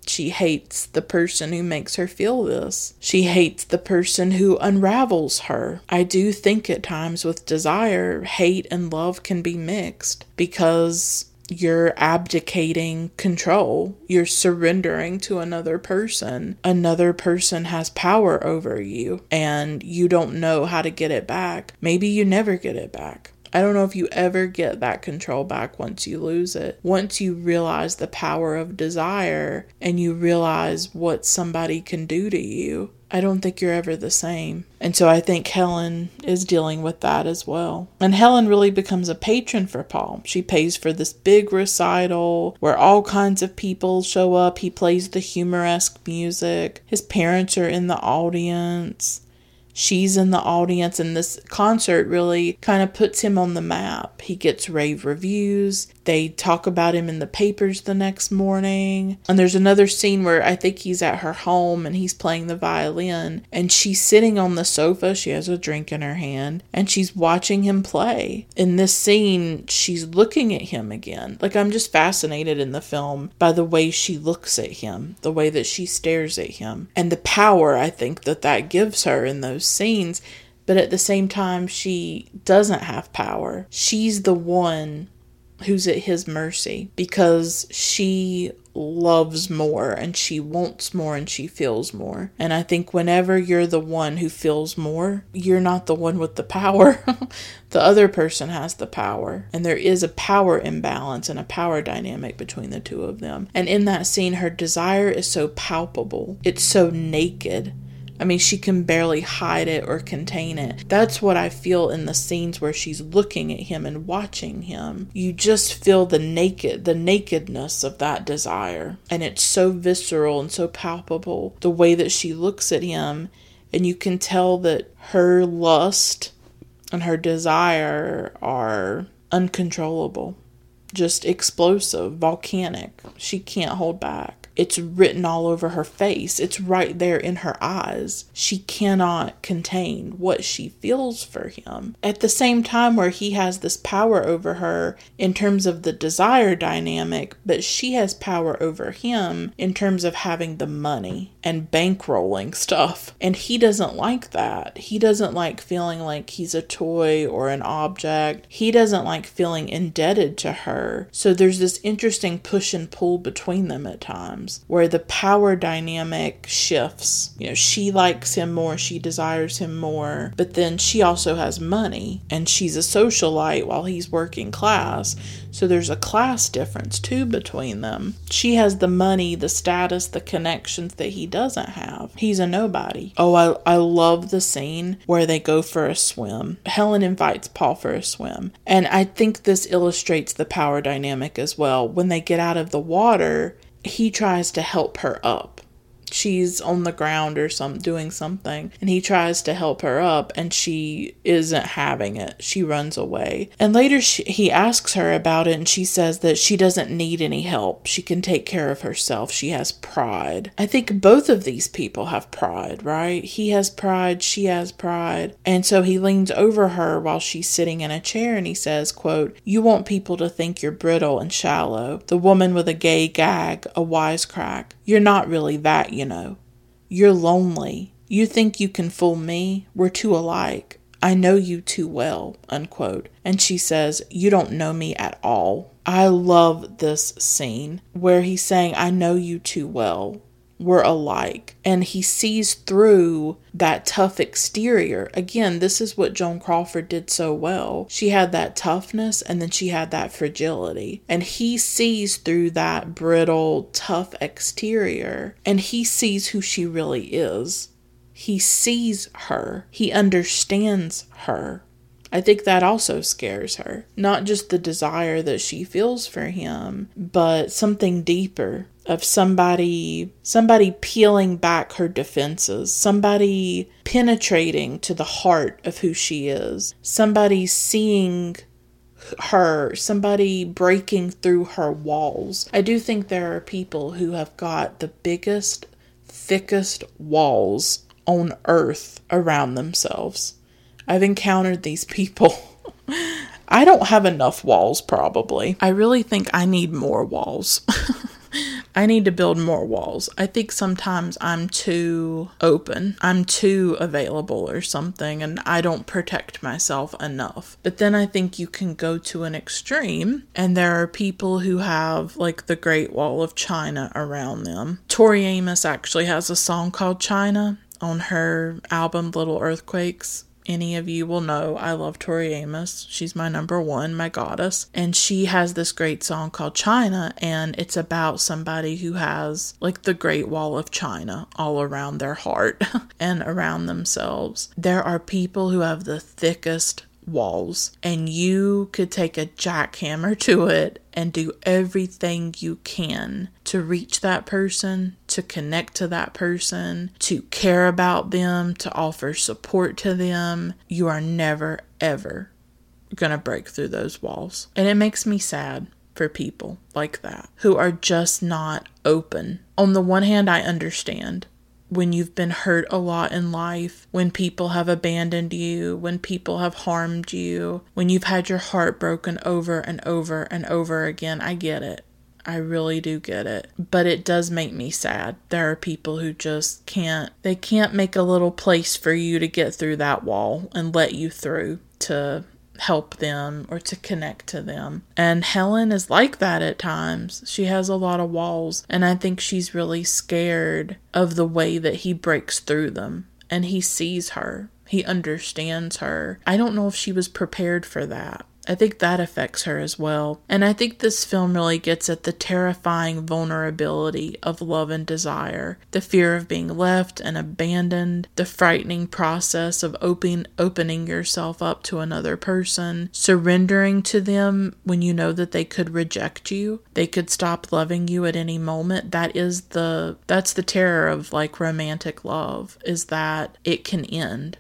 she hates the person who makes her feel this. She hates the person who unravels her. I do think at times with desire, hate and love can be mixed because you're abdicating control. You're surrendering to another person. Another person has power over you, and you don't know how to get it back. Maybe you never get it back. I don't know if you ever get that control back once you lose it. Once you realize the power of desire and you realize what somebody can do to you, I don't think you're ever the same. And so I think Helen is dealing with that as well. And Helen really becomes a patron for Paul. She pays for this big recital where all kinds of people show up. He plays the humoresque music. His parents are in the audience she's in the audience, and this concert really kind of puts him on the map. He gets rave reviews. They talk about him in the papers the next morning. And there's another scene where I think he's at her home and he's playing the violin, and she's sitting on the sofa. She has a drink in her hand, and she's watching him play. In this scene, she's looking at him again. Like, I'm just fascinated in the film by the way she looks at him, the way that she stares at him, and the power I think that that gives her in those scenes, but at the same time, she doesn't have power. She's the one who's at his mercy because she loves more and she wants more and she feels more. And I think whenever you're the one who feels more, you're not the one with the power. the other person has the power. And there is a power imbalance and a power dynamic between the two of them. And in that scene, her desire is so palpable, it's so naked I mean, she can barely hide it or contain it. That's what I feel in the scenes where she's looking at him and watching him. You just feel the naked, the nakedness of that desire. And it's so visceral and so palpable the way that she looks at him. And you can tell that her lust and her desire are uncontrollable, just explosive, volcanic. She can't hold back. It's written all over her face. It's right there in her eyes. She cannot contain what she feels for him. At the same time, where he has this power over her in terms of the desire dynamic, but she has power over him in terms of having the money and bankrolling stuff. And he doesn't like that. He doesn't like feeling like he's a toy or an object. He doesn't like feeling indebted to her. So there's this interesting push and pull between them at times times where the power dynamic shifts. You know, she likes him more, she desires him more, but then she also has money and she's a socialite while he's working class. So there's a class difference too between them. She has the money, the status, the connections that he doesn't have. He's a nobody. Oh, I, I love the scene where they go for a swim. Helen invites Paul for a swim. And I think this illustrates the power dynamic as well. When they get out of the water, he tries to help her up she's on the ground or some doing something and he tries to help her up and she isn't having it. She runs away. And later she, he asks her about it and she says that she doesn't need any help. She can take care of herself. She has pride. I think both of these people have pride right? He has pride she has pride. And so he leans over her while she's sitting in a chair and he says quote you want people to think you're brittle and shallow. The woman with a gay gag a wisecrack you're not really that you know. You're lonely. You think you can fool me? We're too alike. I know you too well. Unquote. And she says, You don't know me at all. I love this scene where he's saying, I know you too well were alike and he sees through that tough exterior. Again, this is what Joan Crawford did so well. She had that toughness and then she had that fragility. And he sees through that brittle, tough exterior and he sees who she really is. He sees her, he understands her. I think that also scares her. Not just the desire that she feels for him, but something deeper of somebody somebody peeling back her defenses, somebody penetrating to the heart of who she is, somebody seeing her, somebody breaking through her walls. I do think there are people who have got the biggest, thickest walls on earth around themselves. I've encountered these people. I don't have enough walls, probably. I really think I need more walls. I need to build more walls. I think sometimes I'm too open, I'm too available or something, and I don't protect myself enough. But then I think you can go to an extreme, and there are people who have like the Great Wall of China around them. Tori Amos actually has a song called China on her album Little Earthquakes any of you will know I love Tori Amos. She's my number one, my goddess. And she has this great song called China, and it's about somebody who has like the Great Wall of China all around their heart and around themselves. There are people who have the thickest walls, and you could take a jackhammer to it and do everything you can to reach that person, to connect to that person, to care about them, to offer support to them. You are never, ever going to break through those walls. And it makes me sad for people like that who are just not open. On the one hand, I understand when you've been hurt a lot in life, when people have abandoned you, when people have harmed you, when you've had your heart broken over and over and over again. I get it. I really do get it. But it does make me sad. There are people who just can't, they can't make a little place for you to get through that wall and let you through to help them or to connect to them. And Helen is like that at times. She has a lot of walls, and I think she's really scared of the way that he breaks through them. And he sees her, he understands her. I don't know if she was prepared for that. I think that affects her as well. And I think this film really gets at the terrifying vulnerability of love and desire, the fear of being left and abandoned, the frightening process of open, opening yourself up to another person, surrendering to them when you know that they could reject you, they could stop loving you at any moment. That is the that's the terror of like romantic love is that it can end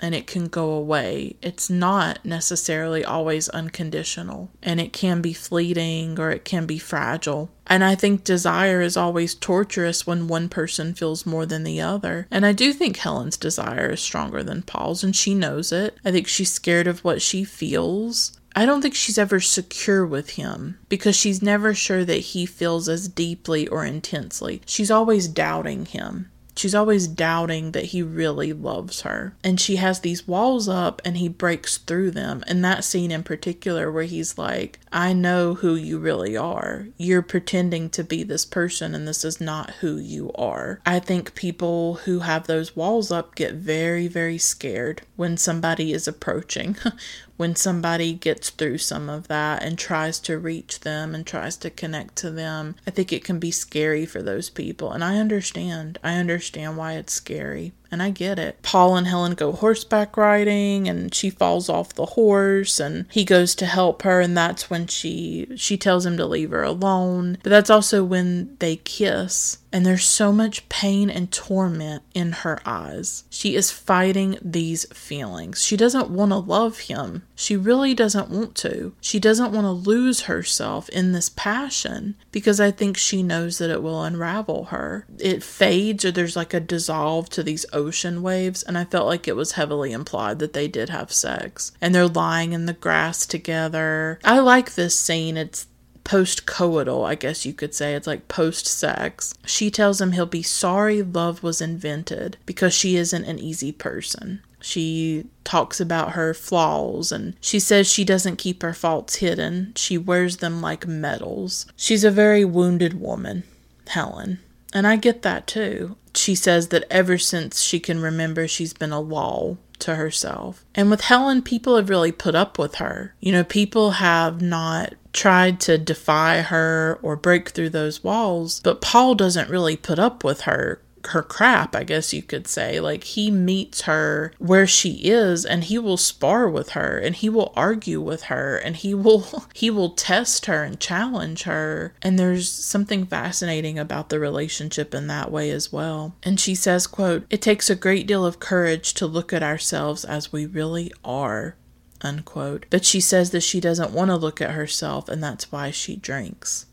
and it can go away. It's not necessarily always unconditional, and it can be fleeting or it can be fragile. And I think desire is always torturous when one person feels more than the other. And I do think Helen's desire is stronger than Paul's, and she knows it. I think she's scared of what she feels. I don't think she's ever secure with him because she's never sure that he feels as deeply or intensely. She's always doubting him. She's always doubting that he really loves her. And she has these walls up and he breaks through them. And that scene in particular, where he's like, I know who you really are. You're pretending to be this person, and this is not who you are. I think people who have those walls up get very, very scared when somebody is approaching, when somebody gets through some of that and tries to reach them and tries to connect to them, I think it can be scary for those people. And I understand. I understand why it's scary. And I get it. Paul and Helen go horseback riding and she falls off the horse and he goes to help her and that's when she she tells him to leave her alone. But that's also when they kiss and there's so much pain and torment in her eyes. She is fighting these feelings. She doesn't want to love him. She really doesn't want to. She doesn't want to lose herself in this passion because I think she knows that it will unravel her. It fades or there's like a dissolve to these ocean waves, and I felt like it was heavily implied that they did have sex. And they're lying in the grass together. I like this scene. It's post coital, I guess you could say. It's like post sex. She tells him he'll be sorry love was invented because she isn't an easy person. She talks about her flaws and she says she doesn't keep her faults hidden. She wears them like medals. She's a very wounded woman, Helen. And I get that too. She says that ever since she can remember, she's been a wall to herself. And with Helen, people have really put up with her. You know, people have not tried to defy her or break through those walls, but Paul doesn't really put up with her her crap, I guess you could say. Like he meets her where she is and he will spar with her and he will argue with her and he will he will test her and challenge her. And there's something fascinating about the relationship in that way as well. And she says, quote, "It takes a great deal of courage to look at ourselves as we really are." Unquote. But she says that she doesn't want to look at herself and that's why she drinks.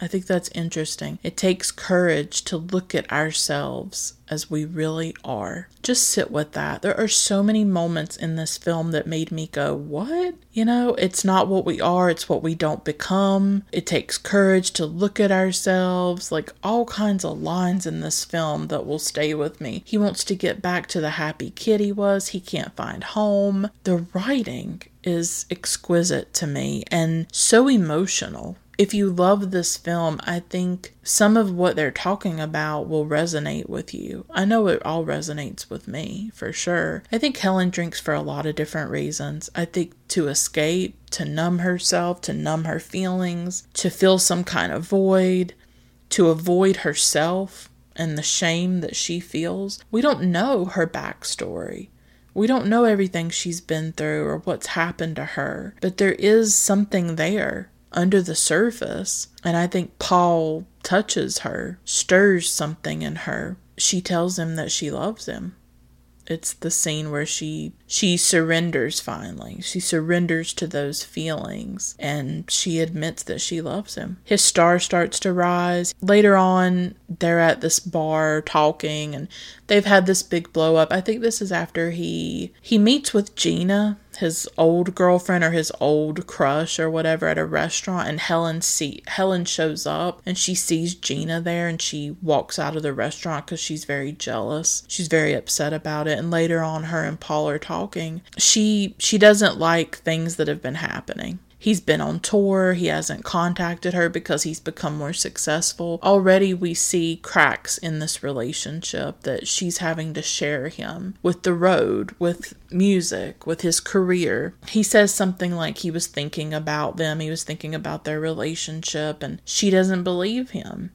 I think that's interesting. It takes courage to look at ourselves as we really are. Just sit with that. There are so many moments in this film that made me go, What? You know, it's not what we are, it's what we don't become. It takes courage to look at ourselves. Like all kinds of lines in this film that will stay with me. He wants to get back to the happy kid he was, he can't find home. The writing is exquisite to me and so emotional if you love this film, I think some of what they're talking about will resonate with you. I know it all resonates with me for sure. I think Helen drinks for a lot of different reasons. I think to escape, to numb herself, to numb her feelings, to fill some kind of void, to avoid herself and the shame that she feels. We don't know her backstory. We don't know everything she's been through or what's happened to her, but there is something there under the surface. And I think Paul touches her, stirs something in her. She tells him that she loves him. It's the scene where she she surrenders finally. She surrenders to those feelings and she admits that she loves him. His star starts to rise. Later on, they're at this bar talking and they've had this big blow up. I think this is after he he meets with Gina, his old girlfriend or his old crush or whatever at a restaurant and Helen see Helen shows up and she sees Gina there and she walks out of the restaurant cuz she's very jealous. She's very upset about it and later on her and Paul are talking. She she doesn't like things that have been happening. He's been on tour. He hasn't contacted her because he's become more successful. Already, we see cracks in this relationship that she's having to share him with the road, with music, with his career. He says something like he was thinking about them, he was thinking about their relationship, and she doesn't believe him.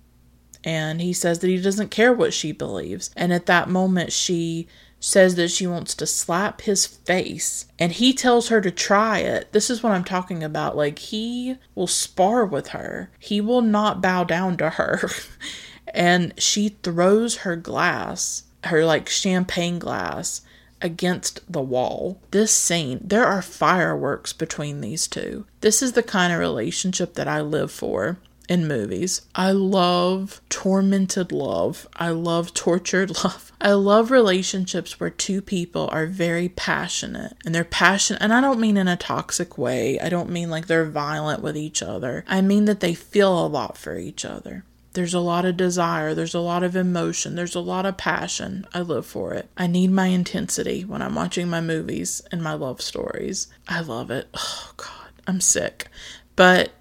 And he says that he doesn't care what she believes. And at that moment, she says that she wants to slap his face and he tells her to try it. This is what I'm talking about. Like, he will spar with her, he will not bow down to her. and she throws her glass, her like champagne glass, against the wall. This scene, there are fireworks between these two. This is the kind of relationship that I live for in movies. I love tormented love. I love tortured love. I love relationships where two people are very passionate and they're passionate. And I don't mean in a toxic way, I don't mean like they're violent with each other. I mean that they feel a lot for each other. There's a lot of desire, there's a lot of emotion, there's a lot of passion. I live for it. I need my intensity when I'm watching my movies and my love stories. I love it. Oh, God, I'm sick. But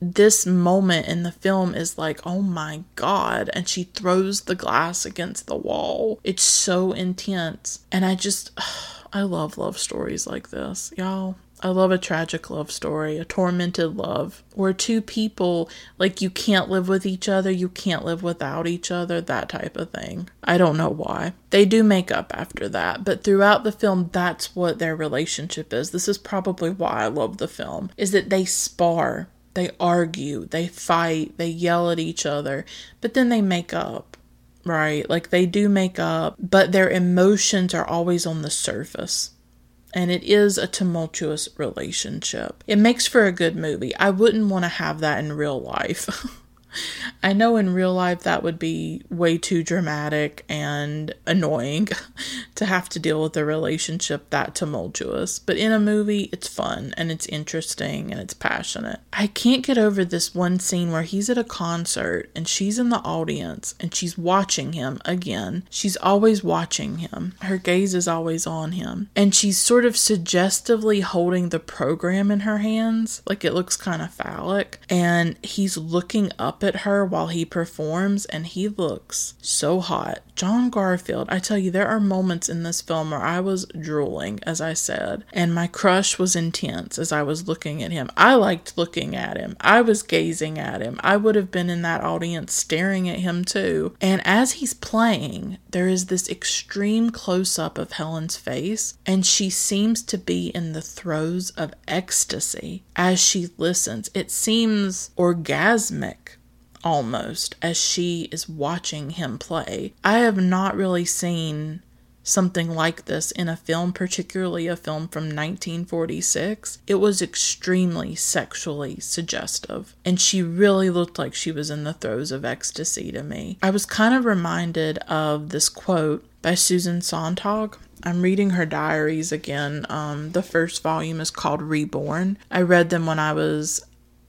this moment in the film is like, oh my god. And she throws the glass against the wall. It's so intense. And I just, I love love stories like this, y'all. I love a tragic love story, a tormented love, where two people, like, you can't live with each other, you can't live without each other, that type of thing. I don't know why. They do make up after that, but throughout the film, that's what their relationship is. This is probably why I love the film, is that they spar, they argue, they fight, they yell at each other, but then they make up right? Like they do make up, but their emotions are always on the surface and it is a tumultuous relationship. It makes for a good movie. I wouldn't want to have that in real life. I know in real life that would be way too dramatic and annoying to have to deal with a relationship that tumultuous, but in a movie, it's fun and it's interesting and it's passionate. I can't get over this one scene where he's at a concert and she's in the audience and she's watching him again. She's always watching him, her gaze is always on him, and she's sort of suggestively holding the program in her hands, like it looks kind of phallic, and he's looking up at her while he performs, and he looks so hot. John Garfield, I tell you, there are moments in this film where I was drooling, as I said, and my crush was intense as I was looking at him. I liked looking at him, I was gazing at him. I would have been in that audience staring at him too. And as he's playing, there is this extreme close up of Helen's face, and she seems to be in the throes of ecstasy as she listens. It seems orgasmic almost as she is watching him play. I have not really seen something like this in a film, particularly a film from 1946. It was extremely sexually suggestive, and she really looked like she was in the throes of ecstasy to me. I was kind of reminded of this quote by Susan Sontag. I'm reading her diaries again. Um, the first volume is called Reborn. I read them when I was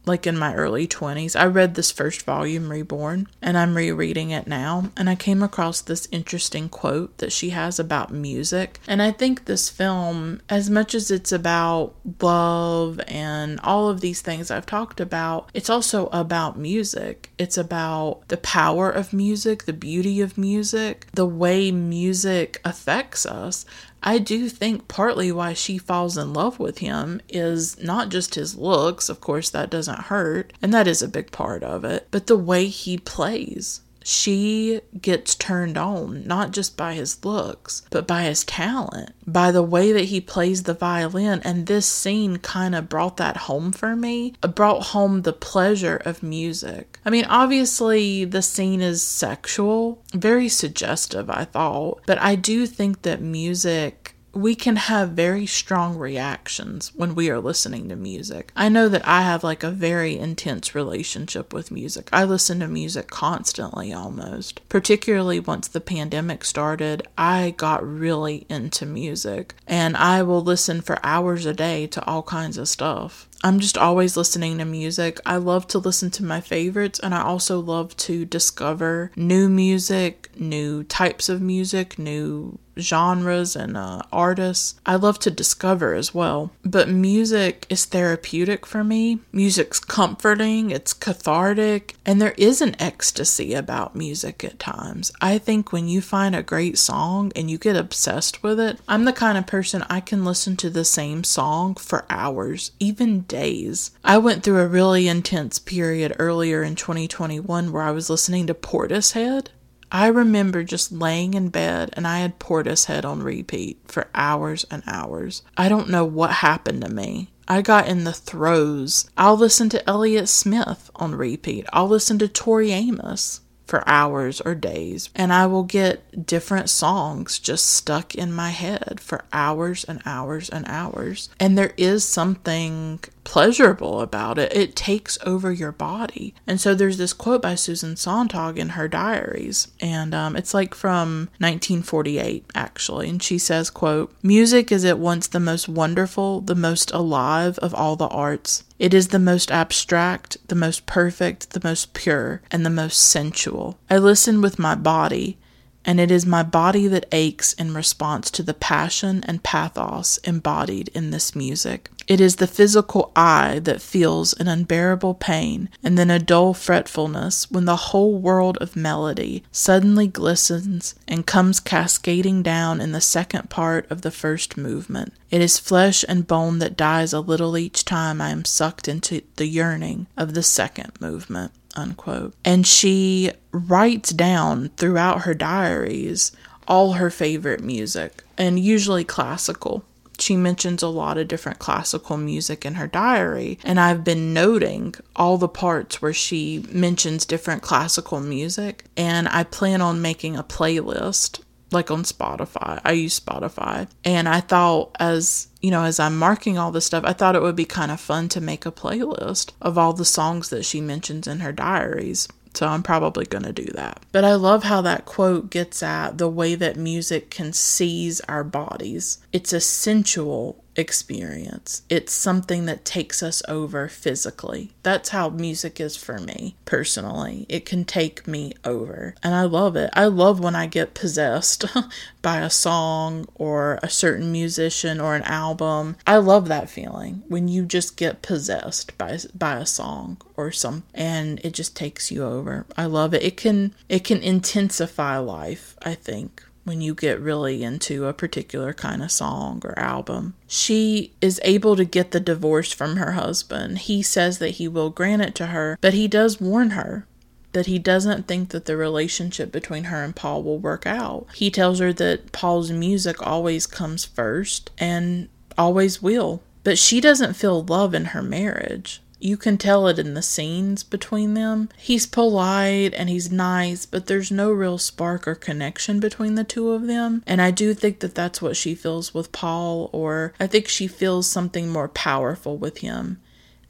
like in my early 20s. I read this first volume, Reborn, and I'm rereading it now. And I came across this interesting quote that she has about music. And I think this film, as much as it's about love and all of these things I've talked about, it's also about music. It's about the power of music, the beauty of music, the way music affects us. I do think partly why she falls in love with him is not just his looks, of course, that doesn't hurt, and that is a big part of it, but the way he plays she gets turned on not just by his looks, but by his talent, by the way that he plays the violin. And this scene kind of brought that home for me. It brought home the pleasure of music. I mean, obviously, the scene is sexual, very suggestive, I thought, but I do think that music we can have very strong reactions when we are listening to music. I know that I have like a very intense relationship with music. I listen to music constantly almost. Particularly once the pandemic started, I got really into music and I will listen for hours a day to all kinds of stuff. I'm just always listening to music. I love to listen to my favorites, and I also love to discover new music, new types of music, new genres and uh, artists. I love to discover as well. But music is therapeutic for me. Music's comforting, it's cathartic, and there is an ecstasy about music at times. I think when you find a great song and you get obsessed with it, I'm the kind of person I can listen to the same song for hours, even days. I went through a really intense period earlier in 2021 where I was listening to Portishead. I remember just laying in bed and I had Portishead on repeat for hours and hours. I don't know what happened to me. I got in the throes. I'll listen to Elliott Smith on repeat. I'll listen to Tori Amos for hours or days, and I will get different songs just stuck in my head for hours and hours and hours. And there is something pleasurable about it. It takes over your body. And so there's this quote by Susan Sontag in her diaries, and um, it's like from 1948 actually. And she says, "quote Music is at once the most wonderful, the most alive of all the arts. It is the most abstract, the most perfect, the most pure, and the most sensual. I listen with my body." And it is my body that aches in response to the passion and pathos embodied in this music. It is the physical eye that feels an unbearable pain and then a dull fretfulness when the whole world of melody suddenly glistens and comes cascading down in the second part of the first movement. It is flesh and bone that dies a little each time I am sucked into the yearning of the second movement. Unquote. And she writes down throughout her diaries all her favorite music, and usually classical she mentions a lot of different classical music in her diary. And I've been noting all the parts where she mentions different classical music. And I plan on making a playlist like on Spotify. I use Spotify. And I thought as, you know, as I'm marking all this stuff, I thought it would be kind of fun to make a playlist of all the songs that she mentions in her diaries. So I'm probably going to do that. But I love how that quote gets at the way that music can seize our bodies. It's a sensual experience. It's something that takes us over physically. That's how music is for me personally. It can take me over. And I love it. I love when I get possessed by a song or a certain musician or an album. I love that feeling when you just get possessed by by a song or some and it just takes you over. I love it. It can it can intensify life, I think when you get really into a particular kind of song or album. She is able to get the divorce from her husband. He says that he will grant it to her, but he does warn her that he doesn't think that the relationship between her and Paul will work out. He tells her that Paul's music always comes first and always will. But she doesn't feel love in her marriage. You can tell it in the scenes between them. He's polite and he's nice, but there's no real spark or connection between the two of them. And I do think that that's what she feels with Paul, or I think she feels something more powerful with him.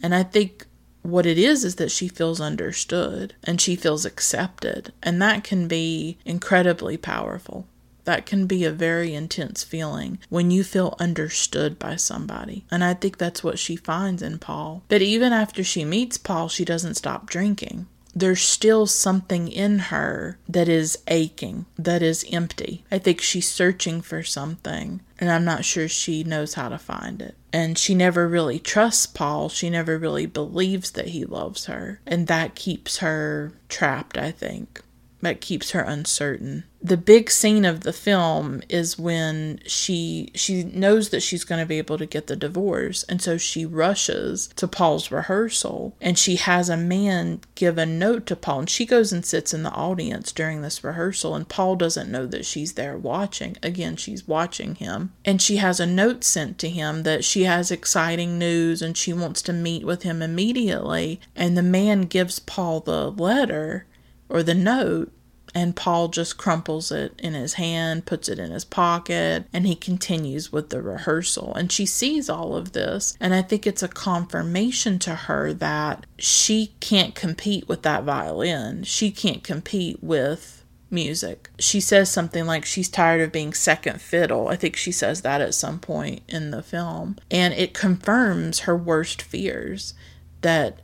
And I think what it is is that she feels understood and she feels accepted. And that can be incredibly powerful. That can be a very intense feeling when you feel understood by somebody. And I think that's what she finds in Paul. But even after she meets Paul, she doesn't stop drinking there's still something in her that is aching, that is empty. I think she's searching for something, and I'm not sure she knows how to find it. And she never really trusts Paul. She never really believes that he loves her. And that keeps her trapped, I think. That keeps her uncertain. The big scene of the film is when she she knows that she's going to be able to get the divorce and so she rushes to Paul's rehearsal and she has a man give a note to Paul and she goes and sits in the audience during this rehearsal and Paul doesn't know that she's there watching. Again she's watching him. And she has a note sent to him that she has exciting news and she wants to meet with him immediately. And the man gives Paul the letter or the note and Paul just crumples it in his hand, puts it in his pocket, and he continues with the rehearsal. And she sees all of this. And I think it's a confirmation to her that she can't compete with that violin. She can't compete with music. She says something like she's tired of being second fiddle. I think she says that at some point in the film. And it confirms her worst fears that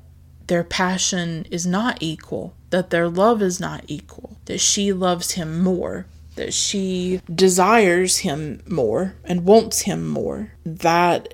their passion is not equal, that their love is not equal, that she loves him more, that she desires him more and wants him more. That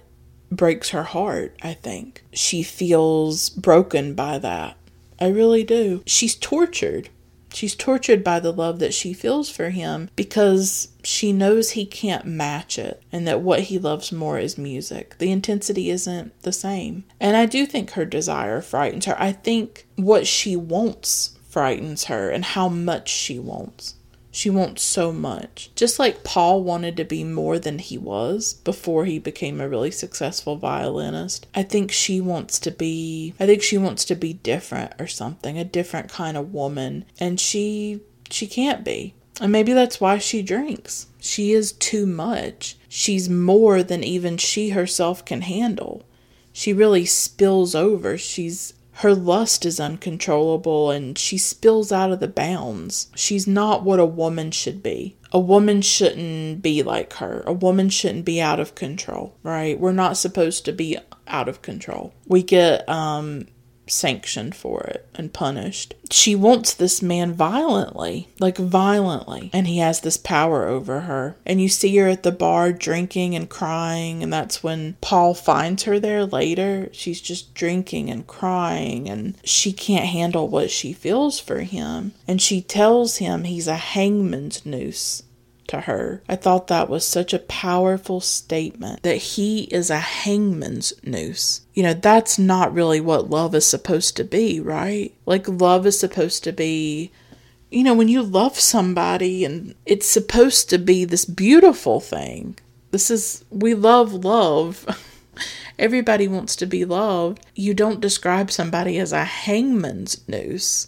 breaks her heart, I think. She feels broken by that. I really do. She's tortured She's tortured by the love that she feels for him because she knows he can't match it and that what he loves more is music. The intensity isn't the same. And I do think her desire frightens her. I think what she wants frightens her and how much she wants. She wants so much. Just like Paul wanted to be more than he was before he became a really successful violinist. I think she wants to be I think she wants to be different or something, a different kind of woman, and she she can't be. And maybe that's why she drinks. She is too much. She's more than even she herself can handle. She really spills over. She's her lust is uncontrollable and she spills out of the bounds. She's not what a woman should be. A woman shouldn't be like her. A woman shouldn't be out of control, right? We're not supposed to be out of control. We get um sanctioned for it and punished. She wants this man violently, like violently, and he has this power over her. And you see her at the bar drinking and crying, and that's when Paul finds her there later. She's just drinking and crying, and she can't handle what she feels for him. And she tells him he's a hangman's noose to her. I thought that was such a powerful statement that he is a hangman's noose. You know, that's not really what love is supposed to be, right? Like, love is supposed to be you know, when you love somebody and it's supposed to be this beautiful thing. This is, we love love. Everybody wants to be loved. You don't describe somebody as a hangman's noose.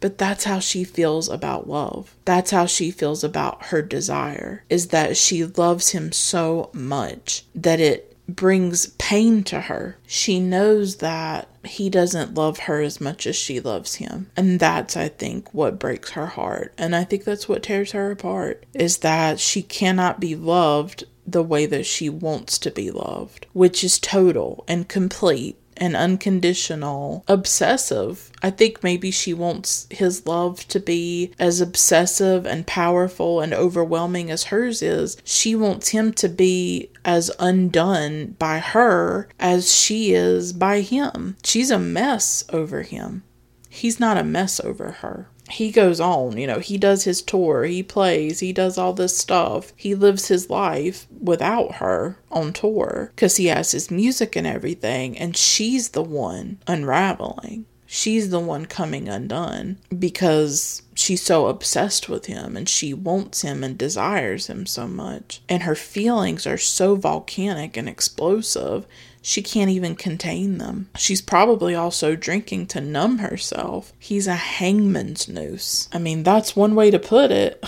But that's how she feels about love. That's how she feels about her desire, is that she loves him so much that it brings pain to her. She knows that he doesn't love her as much as she loves him. And that's, I think, what breaks her heart. And I think that's what tears her apart is that she cannot be loved the way that she wants to be loved, which is total and complete and unconditional, obsessive. I think maybe she wants his love to be as obsessive and powerful and overwhelming as hers is. She wants him to be as undone by her as she is by him. She's a mess over him. He's not a mess over her he goes on, you know, he does his tour, he plays, he does all this stuff. He lives his life without her on tour because he has his music and everything, and she's the one unraveling. She's the one coming undone because she's so obsessed with him and she wants him and desires him so much. And her feelings are so volcanic and explosive she can't even contain them. She's probably also drinking to numb herself. He's a hangman's noose. I mean, that's one way to put it.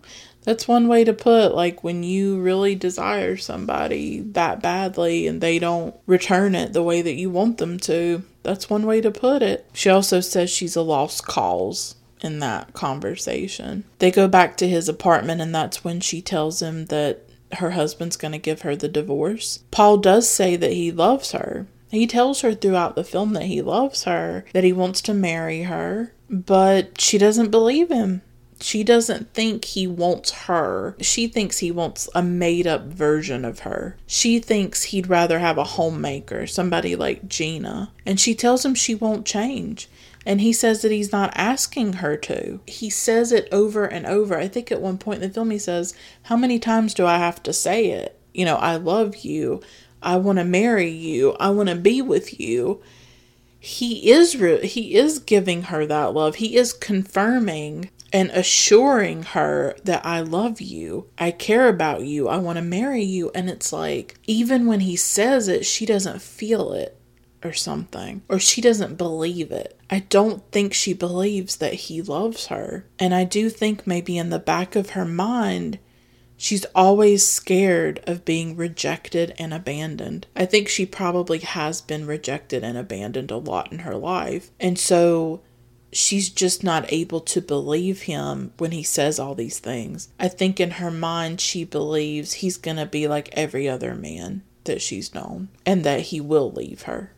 that's one way to put like when you really desire somebody that badly and they don't return it the way that you want them to. That's one way to put it. She also says she's a lost cause in that conversation. They go back to his apartment, and that's when she tells him that her husband's going to give her the divorce. Paul does say that he loves her. He tells her throughout the film that he loves her, that he wants to marry her, but she doesn't believe him. She doesn't think he wants her. She thinks he wants a made up version of her. She thinks he'd rather have a homemaker, somebody like Gina. And she tells him she won't change. And he says that he's not asking her to. He says it over and over. I think at one point in the film he says, How many times do I have to say it? You know, I love you. I want to marry you. I want to be with you. He is re- he is giving her that love. He is confirming and assuring her that I love you. I care about you. I want to marry you. And it's like even when he says it, she doesn't feel it or something, or she doesn't believe it. I don't think she believes that he loves her. And I do think maybe in the back of her mind, she's always scared of being rejected and abandoned. I think she probably has been rejected and abandoned a lot in her life. And so she's just not able to believe him when he says all these things. I think in her mind, she believes he's going to be like every other man that she's known and that he will leave her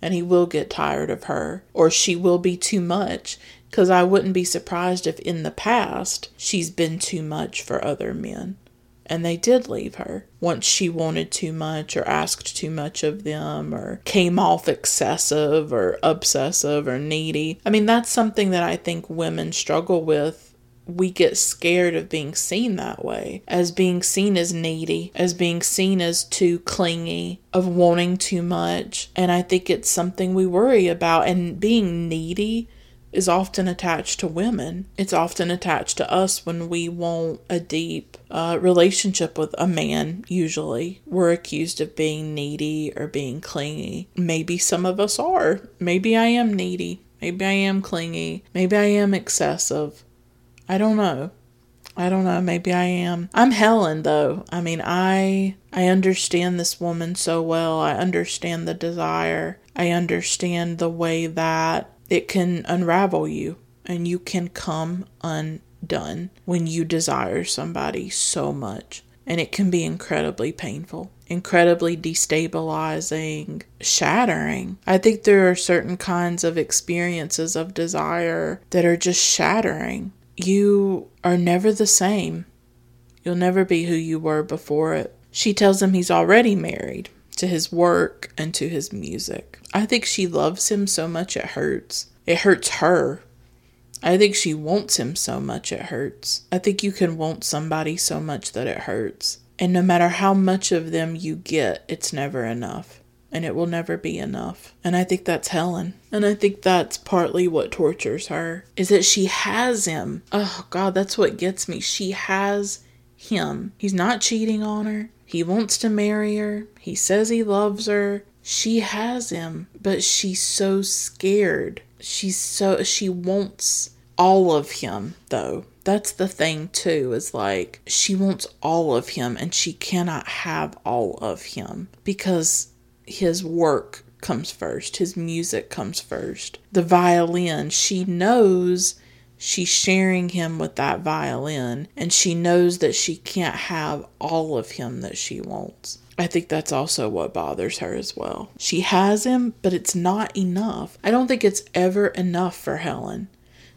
and he will get tired of her, or she will be too much. Because I wouldn't be surprised if in the past she's been too much for other men. And they did leave her once she wanted too much or asked too much of them or came off excessive or obsessive or needy. I mean, that's something that I think women struggle with we get scared of being seen that way, as being seen as needy, as being seen as too clingy, of wanting too much. And I think it's something we worry about. And being needy is often attached to women. It's often attached to us when we want a deep uh, relationship with a man, usually. We're accused of being needy or being clingy. Maybe some of us are. Maybe I am needy. Maybe I am clingy. Maybe I am excessive. I don't know. I don't know, maybe I am. I'm Helen though. I mean, I I understand this woman so well. I understand the desire. I understand the way that it can unravel you and you can come undone when you desire somebody so much. And it can be incredibly painful. incredibly destabilizing, shattering. I think there are certain kinds of experiences of desire that are just shattering. You are never the same. You'll never be who you were before it. She tells him he's already married to his work and to his music. I think she loves him so much it hurts. It hurts her. I think she wants him so much it hurts. I think you can want somebody so much that it hurts. And no matter how much of them you get, it's never enough. And it will never be enough. And I think that's Helen. And I think that's partly what tortures her is that she has him. Oh, God, that's what gets me. She has him. He's not cheating on her. He wants to marry her. He says he loves her. She has him, but she's so scared. She's so, she wants all of him, though. That's the thing, too, is like she wants all of him and she cannot have all of him because his work comes first, his music comes first. The violin, she knows she's sharing him with that violin and she knows that she can't have all of him that she wants. I think that's also what bothers her as well. She has him, but it's not enough. I don't think it's ever enough for Helen.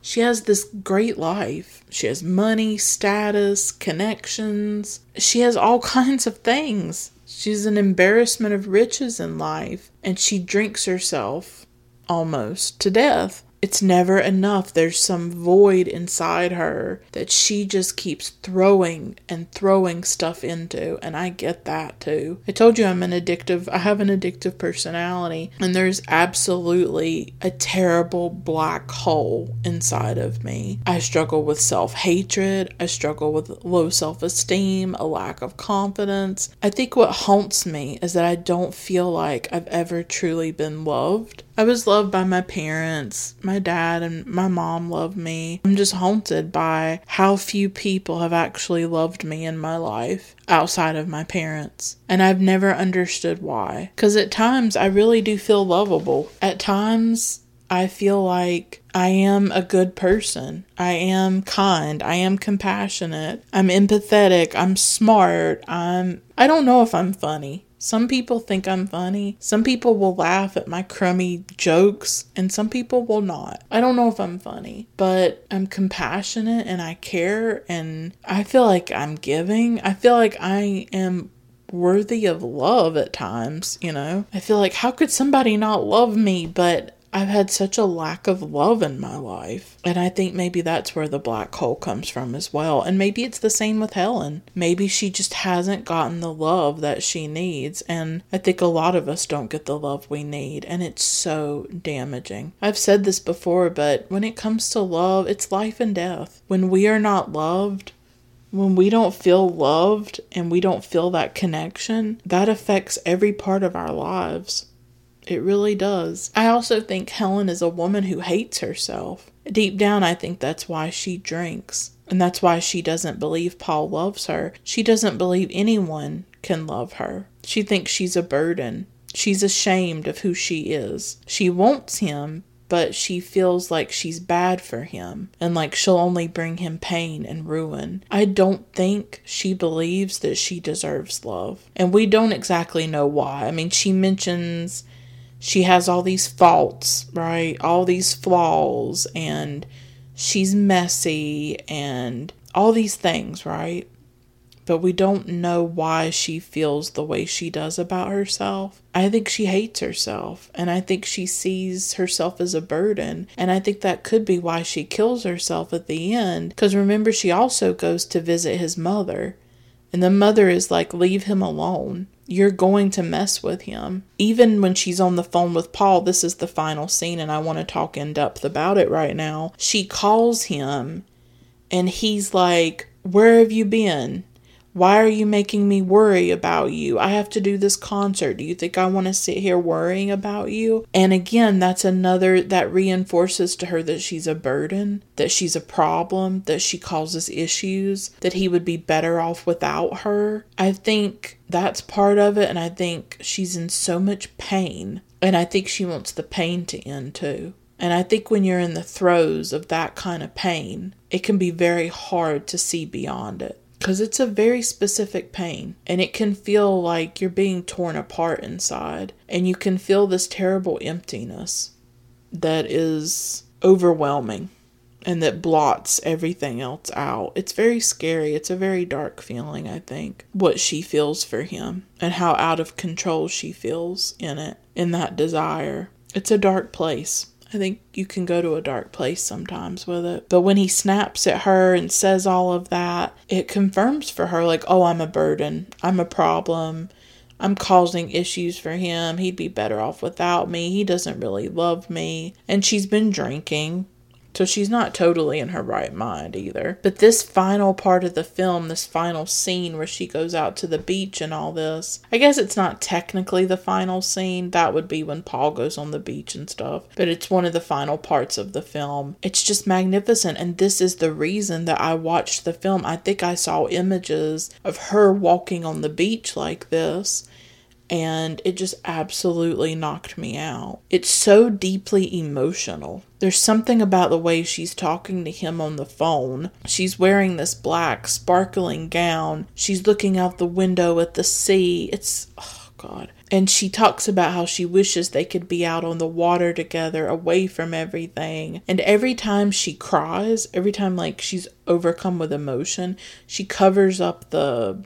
She has this great life. She has money, status, connections. She has all kinds of things. She's an embarrassment of riches in life, and she drinks herself almost to death it's never enough. There's some void inside her that she just keeps throwing and throwing stuff into. And I get that too. I told you I'm an addictive, I have an addictive personality. And there's absolutely a terrible black hole inside of me. I struggle with self hatred. I struggle with low self esteem, a lack of confidence. I think what haunts me is that I don't feel like I've ever truly been loved. I was loved by my parents. My dad and my mom loved me. I'm just haunted by how few people have actually loved me in my life outside of my parents. And I've never understood why. Because at times I really do feel lovable. At times I feel like I am a good person. I am kind. I am compassionate. I'm empathetic. I'm smart. I'm I don't know if I'm funny. Some people think I'm funny. Some people will laugh at my crummy jokes, and some people will not. I don't know if I'm funny, but I'm compassionate and I care, and I feel like I'm giving. I feel like I am worthy of love at times, you know? I feel like, how could somebody not love me? But I've had such a lack of love in my life. And I think maybe that's where the black hole comes from as well. And maybe it's the same with Helen. Maybe she just hasn't gotten the love that she needs. And I think a lot of us don't get the love we need. And it's so damaging. I've said this before, but when it comes to love, it's life and death. When we are not loved, when we don't feel loved and we don't feel that connection, that affects every part of our lives. It really does. I also think Helen is a woman who hates herself. Deep down, I think that's why she drinks. And that's why she doesn't believe Paul loves her. She doesn't believe anyone can love her. She thinks she's a burden. She's ashamed of who she is. She wants him, but she feels like she's bad for him and like she'll only bring him pain and ruin. I don't think she believes that she deserves love. And we don't exactly know why. I mean, she mentions she has all these faults, right? All these flaws, and she's messy, and all these things, right? But we don't know why she feels the way she does about herself. I think she hates herself, and I think she sees herself as a burden, and I think that could be why she kills herself at the end. Because remember, she also goes to visit his mother, and the mother is like, Leave him alone you're going to mess with him. Even when she's on the phone with Paul, this is the final scene, and I want to talk in depth about it right now. She calls him, and he's like, Where have you been? Why are you making me worry about you? I have to do this concert. Do you think I want to sit here worrying about you? And again, that's another that reinforces to her that she's a burden, that she's a problem, that she causes issues, that he would be better off without her. I think that's part of it. And I think she's in so much pain. And I think she wants the pain to end too. And I think when you're in the throes of that kind of pain, it can be very hard to see beyond it because it's a very specific pain and it can feel like you're being torn apart inside and you can feel this terrible emptiness that is overwhelming and that blots everything else out. It's very scary. It's a very dark feeling, I think, what she feels for him and how out of control she feels in it, in that desire. It's a dark place. I think you can go to a dark place sometimes with it. But when he snaps at her and says all of that, it confirms for her, like, oh, I'm a burden. I'm a problem. I'm causing issues for him. He'd be better off without me. He doesn't really love me. And she's been drinking. So she's not totally in her right mind either. But this final part of the film, this final scene where she goes out to the beach and all this, I guess it's not technically the final scene. That would be when Paul goes on the beach and stuff. But it's one of the final parts of the film. It's just magnificent. And this is the reason that I watched the film. I think I saw images of her walking on the beach like this and it just absolutely knocked me out. It's so deeply emotional. There's something about the way she's talking to him on the phone. She's wearing this black, sparkling gown. She's looking out the window at the sea. It's, oh God. And she talks about how she wishes they could be out on the water together, away from everything. And every time she cries, every time like she's overcome with emotion, she covers up the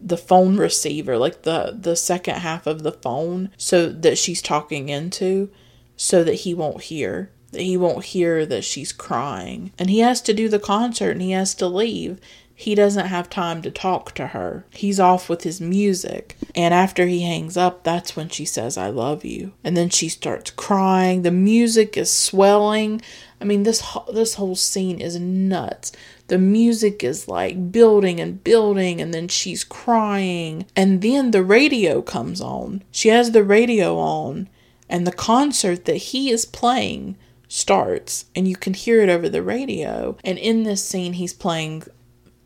the phone receiver, like the the second half of the phone, so that she's talking into, so that he won't hear. That he won't hear that she's crying. And he has to do the concert and he has to leave. He doesn't have time to talk to her. He's off with his music. And after he hangs up, that's when she says, I love you. And then she starts crying. The music is swelling. I mean, this this whole scene is nuts the music is like building and building, and then she's crying. And then the radio comes on. She has the radio on, and the concert that he is playing starts, and you can hear it over the radio. And in this scene, he's playing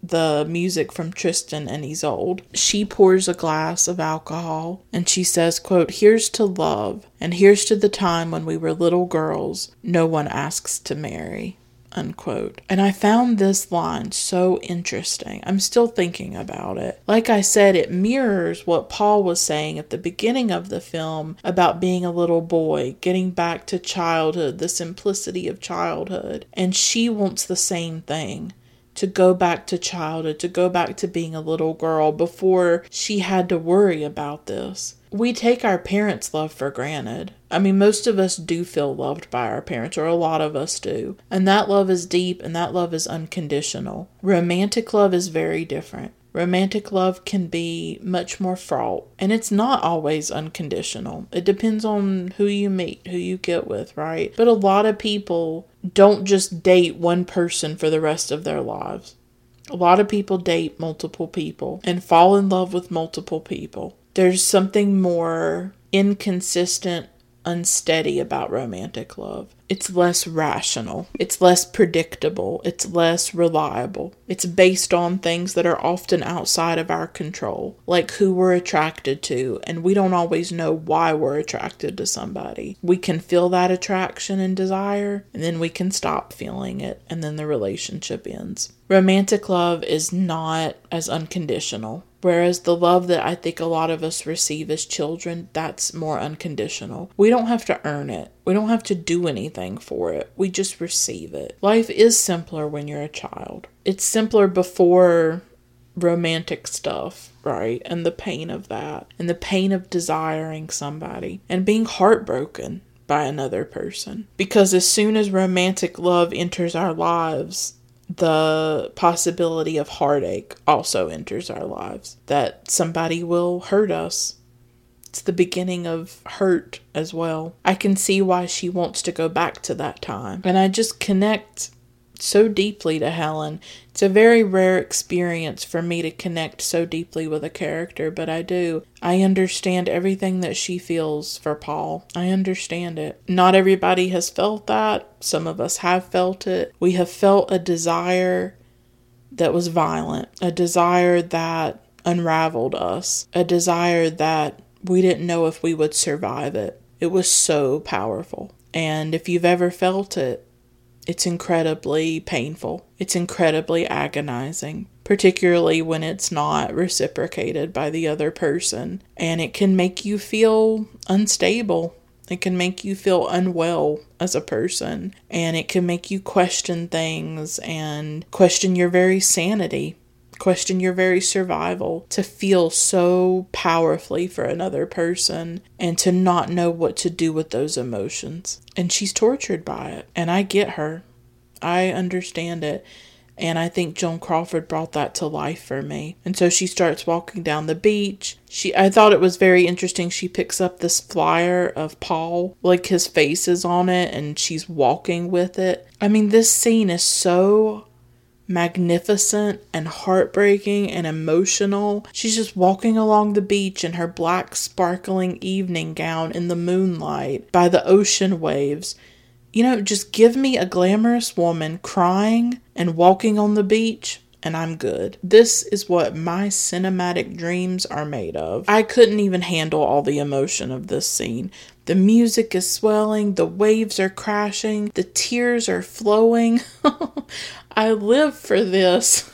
the music from Tristan and Isolde. She pours a glass of alcohol and she says, quote, Here's to love, and here's to the time when we were little girls no one asks to marry unquote. And I found this line so interesting. I'm still thinking about it. Like I said, it mirrors what Paul was saying at the beginning of the film about being a little boy, getting back to childhood, the simplicity of childhood. And she wants the same thing to go back to childhood, to go back to being a little girl before she had to worry about this we take our parents' love for granted. I mean, most of us do feel loved by our parents, or a lot of us do. And that love is deep and that love is unconditional. Romantic love is very different. Romantic love can be much more fraught, and it's not always unconditional. It depends on who you meet, who you get with, right? But a lot of people don't just date one person for the rest of their lives. A lot of people date multiple people and fall in love with multiple people. There's something more inconsistent, unsteady about romantic love. It's less rational. It's less predictable. It's less reliable. It's based on things that are often outside of our control, like who we're attracted to, and we don't always know why we're attracted to somebody. We can feel that attraction and desire, and then we can stop feeling it, and then the relationship ends. Romantic love is not as unconditional. Whereas the love that I think a lot of us receive as children, that's more unconditional. We don't have to earn it. We don't have to do anything for it. We just receive it. Life is simpler when you're a child. It's simpler before romantic stuff, right? And the pain of that, and the pain of desiring somebody, and being heartbroken by another person. Because as soon as romantic love enters our lives, the possibility of heartache also enters our lives. That somebody will hurt us. It's the beginning of hurt as well. I can see why she wants to go back to that time. And I just connect so deeply to Helen. It's a very rare experience for me to connect so deeply with a character, but I do. I understand everything that she feels for Paul. I understand it. Not everybody has felt that. Some of us have felt it. We have felt a desire that was violent, a desire that unraveled us, a desire that we didn't know if we would survive it. It was so powerful. And if you've ever felt it, it's incredibly painful. It's incredibly agonizing, particularly when it's not reciprocated by the other person. And it can make you feel unstable. It can make you feel unwell as a person. And it can make you question things and question your very sanity question your very survival, to feel so powerfully for another person and to not know what to do with those emotions. And she's tortured by it. And I get her. I understand it. And I think Joan Crawford brought that to life for me. And so she starts walking down the beach. She I thought it was very interesting. She picks up this flyer of Paul, like his face is on it, and she's walking with it. I mean, this scene is so magnificent and heartbreaking and emotional. She's just walking along the beach in her black, sparkling evening gown in the moonlight by the ocean waves. You know, just give me a glamorous woman crying and walking on the beach. And I'm good. This is what my cinematic dreams are made of. I couldn't even handle all the emotion of this scene. The music is swelling, the waves are crashing, the tears are flowing. I live for this.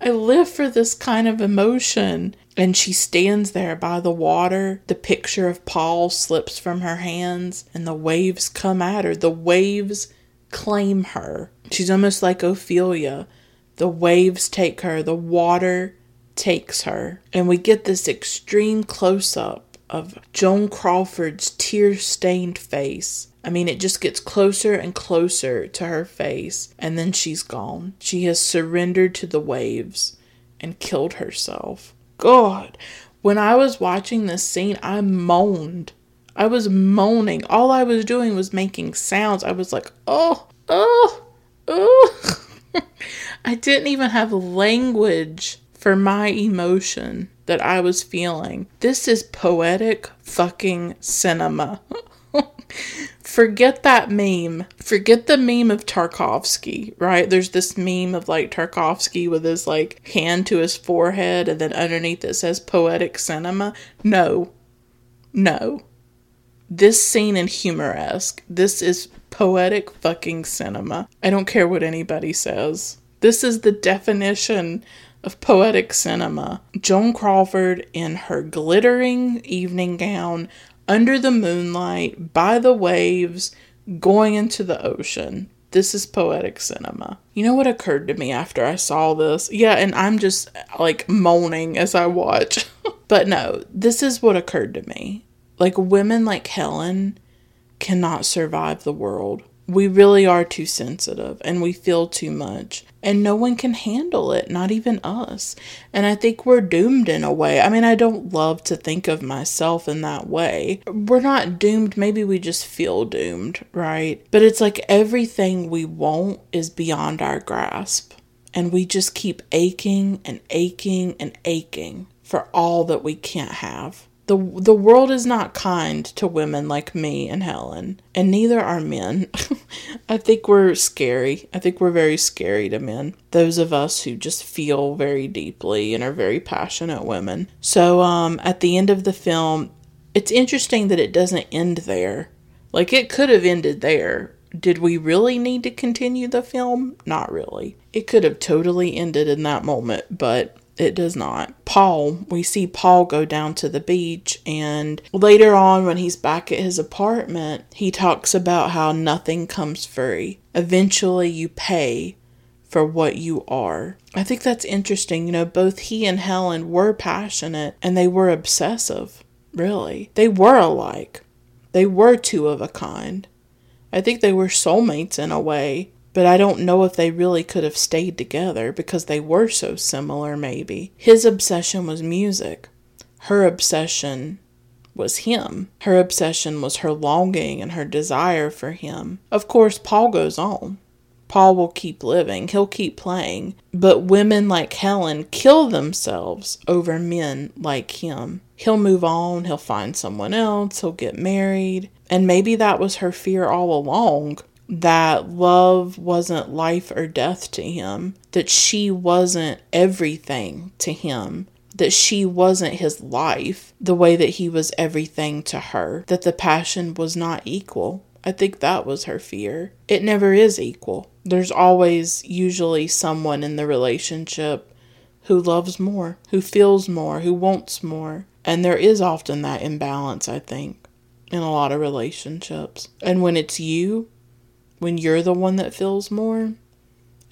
I live for this kind of emotion. And she stands there by the water. The picture of Paul slips from her hands, and the waves come at her. The waves claim her. She's almost like Ophelia. The waves take her, the water takes her. And we get this extreme close up of Joan Crawford's tear stained face I mean, it just gets closer and closer to her face, and then she's gone. She has surrendered to the waves and killed herself. God, when I was watching this scene, I moaned. I was moaning. All I was doing was making sounds. I was like, oh, oh, oh. I didn't even have language for my emotion that I was feeling. This is poetic fucking cinema. Forget that meme. Forget the meme of Tarkovsky, right? There's this meme of like Tarkovsky with his like hand to his forehead and then underneath it says poetic cinema. No. No. This scene in Humoresque, this is poetic fucking cinema. I don't care what anybody says. This is the definition of poetic cinema. Joan Crawford in her glittering evening gown under the moonlight, by the waves, going into the ocean. This is poetic cinema. You know what occurred to me after I saw this? Yeah, and I'm just like moaning as I watch. but no, this is what occurred to me. Like women like Helen cannot survive the world we really are too sensitive and we feel too much. And no one can handle it not even us. And i think we're doomed in a way. I mean i don't love to think of myself in that way. We're not doomed. Maybe we just feel doomed right? But it's like everything we want is beyond our grasp. And we just keep aching and aching and aching for all that we can't have the, the world is not kind to women like me and Helen, and neither are men. I think we're scary. I think we're very scary to men. Those of us who just feel very deeply and are very passionate women. So, um, at the end of the film, it's interesting that it doesn't end there. Like, it could have ended there. Did we really need to continue the film? Not really. It could have totally ended in that moment, but it does not. Paul, we see Paul go down to the beach, and later on, when he's back at his apartment, he talks about how nothing comes free. Eventually, you pay for what you are. I think that's interesting. You know, both he and Helen were passionate and they were obsessive, really. They were alike, they were two of a kind. I think they were soulmates in a way but I don't know if they really could have stayed together because they were so similar, maybe. His obsession was music. Her obsession was him. Her obsession was her longing and her desire for him. Of course, Paul goes on. Paul will keep living, he'll keep playing. But women like Helen kill themselves over men like him. He'll move on, he'll find someone else, he'll get married. And maybe that was her fear all along that love wasn't life or death to him, that she wasn't everything to him, that she wasn't his life the way that he was everything to her, that the passion was not equal. I think that was her fear. It never is equal. There's always usually someone in the relationship who loves more, who feels more, who wants more. And there is often that imbalance, I think, in a lot of relationships. And when it's you, when you're the one that feels more,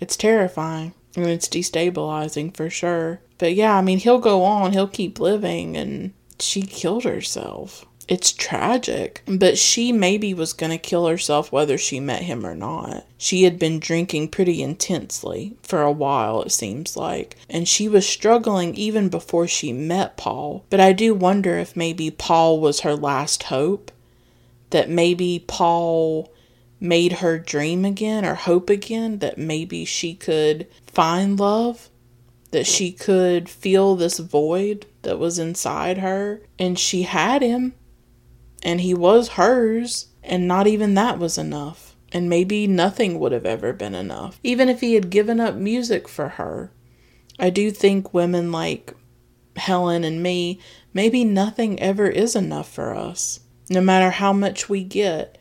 it's terrifying and it's destabilizing for sure. But yeah, I mean, he'll go on, he'll keep living, and she killed herself. It's tragic, but she maybe was going to kill herself whether she met him or not. She had been drinking pretty intensely for a while, it seems like, and she was struggling even before she met Paul. But I do wonder if maybe Paul was her last hope, that maybe Paul made her dream again or hope again, that maybe she could find love, that she could feel this void that was inside her, and she had him and he was hers, and not even that was enough. And maybe nothing would have ever been enough, even if he had given up music for her. I do think women like Helen and me, maybe nothing ever is enough for us. No matter how much we get,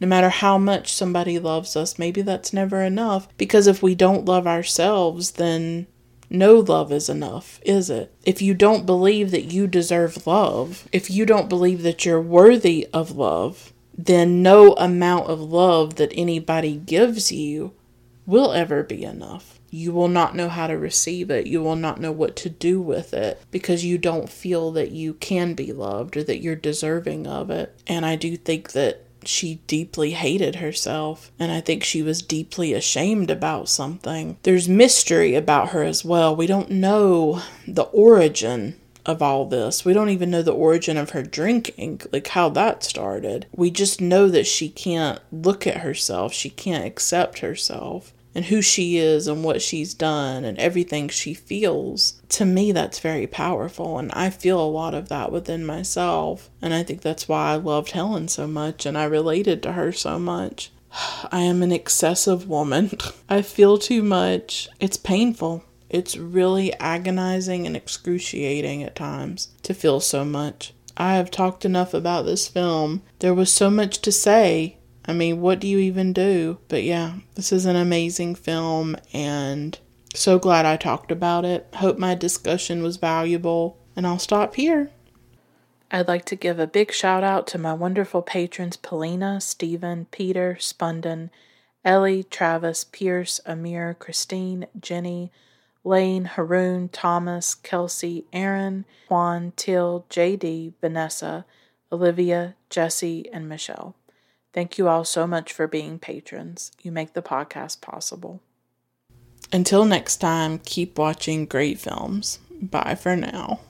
no matter how much somebody loves us, maybe that's never enough. Because if we don't love ourselves, then no love is enough, is it? If you don't believe that you deserve love, if you don't believe that you're worthy of love, then no amount of love that anybody gives you will ever be enough. You will not know how to receive it. You will not know what to do with it because you don't feel that you can be loved or that you're deserving of it. And I do think that she deeply hated herself, and I think she was deeply ashamed about something. There's mystery about her as well. We don't know the origin of all this. We don't even know the origin of her drinking, like how that started. We just know that she can't look at herself, she can't accept herself and who she is and what she's done and everything she feels, to me, that's very powerful. And I feel a lot of that within myself. And I think that's why I loved Helen so much and I related to her so much. I am an excessive woman. I feel too much. It's painful. It's really agonizing and excruciating at times to feel so much. I have talked enough about this film. There was so much to say, I mean, what do you even do? But yeah, this is an amazing film and so glad I talked about it. Hope my discussion was valuable, and I'll stop here. I'd like to give a big shout out to my wonderful patrons Polina, Stephen, Peter, Spunden, Ellie, Travis, Pierce, Amir, Christine, Jenny, Lane, Haroon, Thomas, Kelsey, Aaron, Juan, Till, JD, Vanessa, Olivia, Jesse, and Michelle. Thank you all so much for being patrons. You make the podcast possible. Until next time, keep watching great films. Bye for now.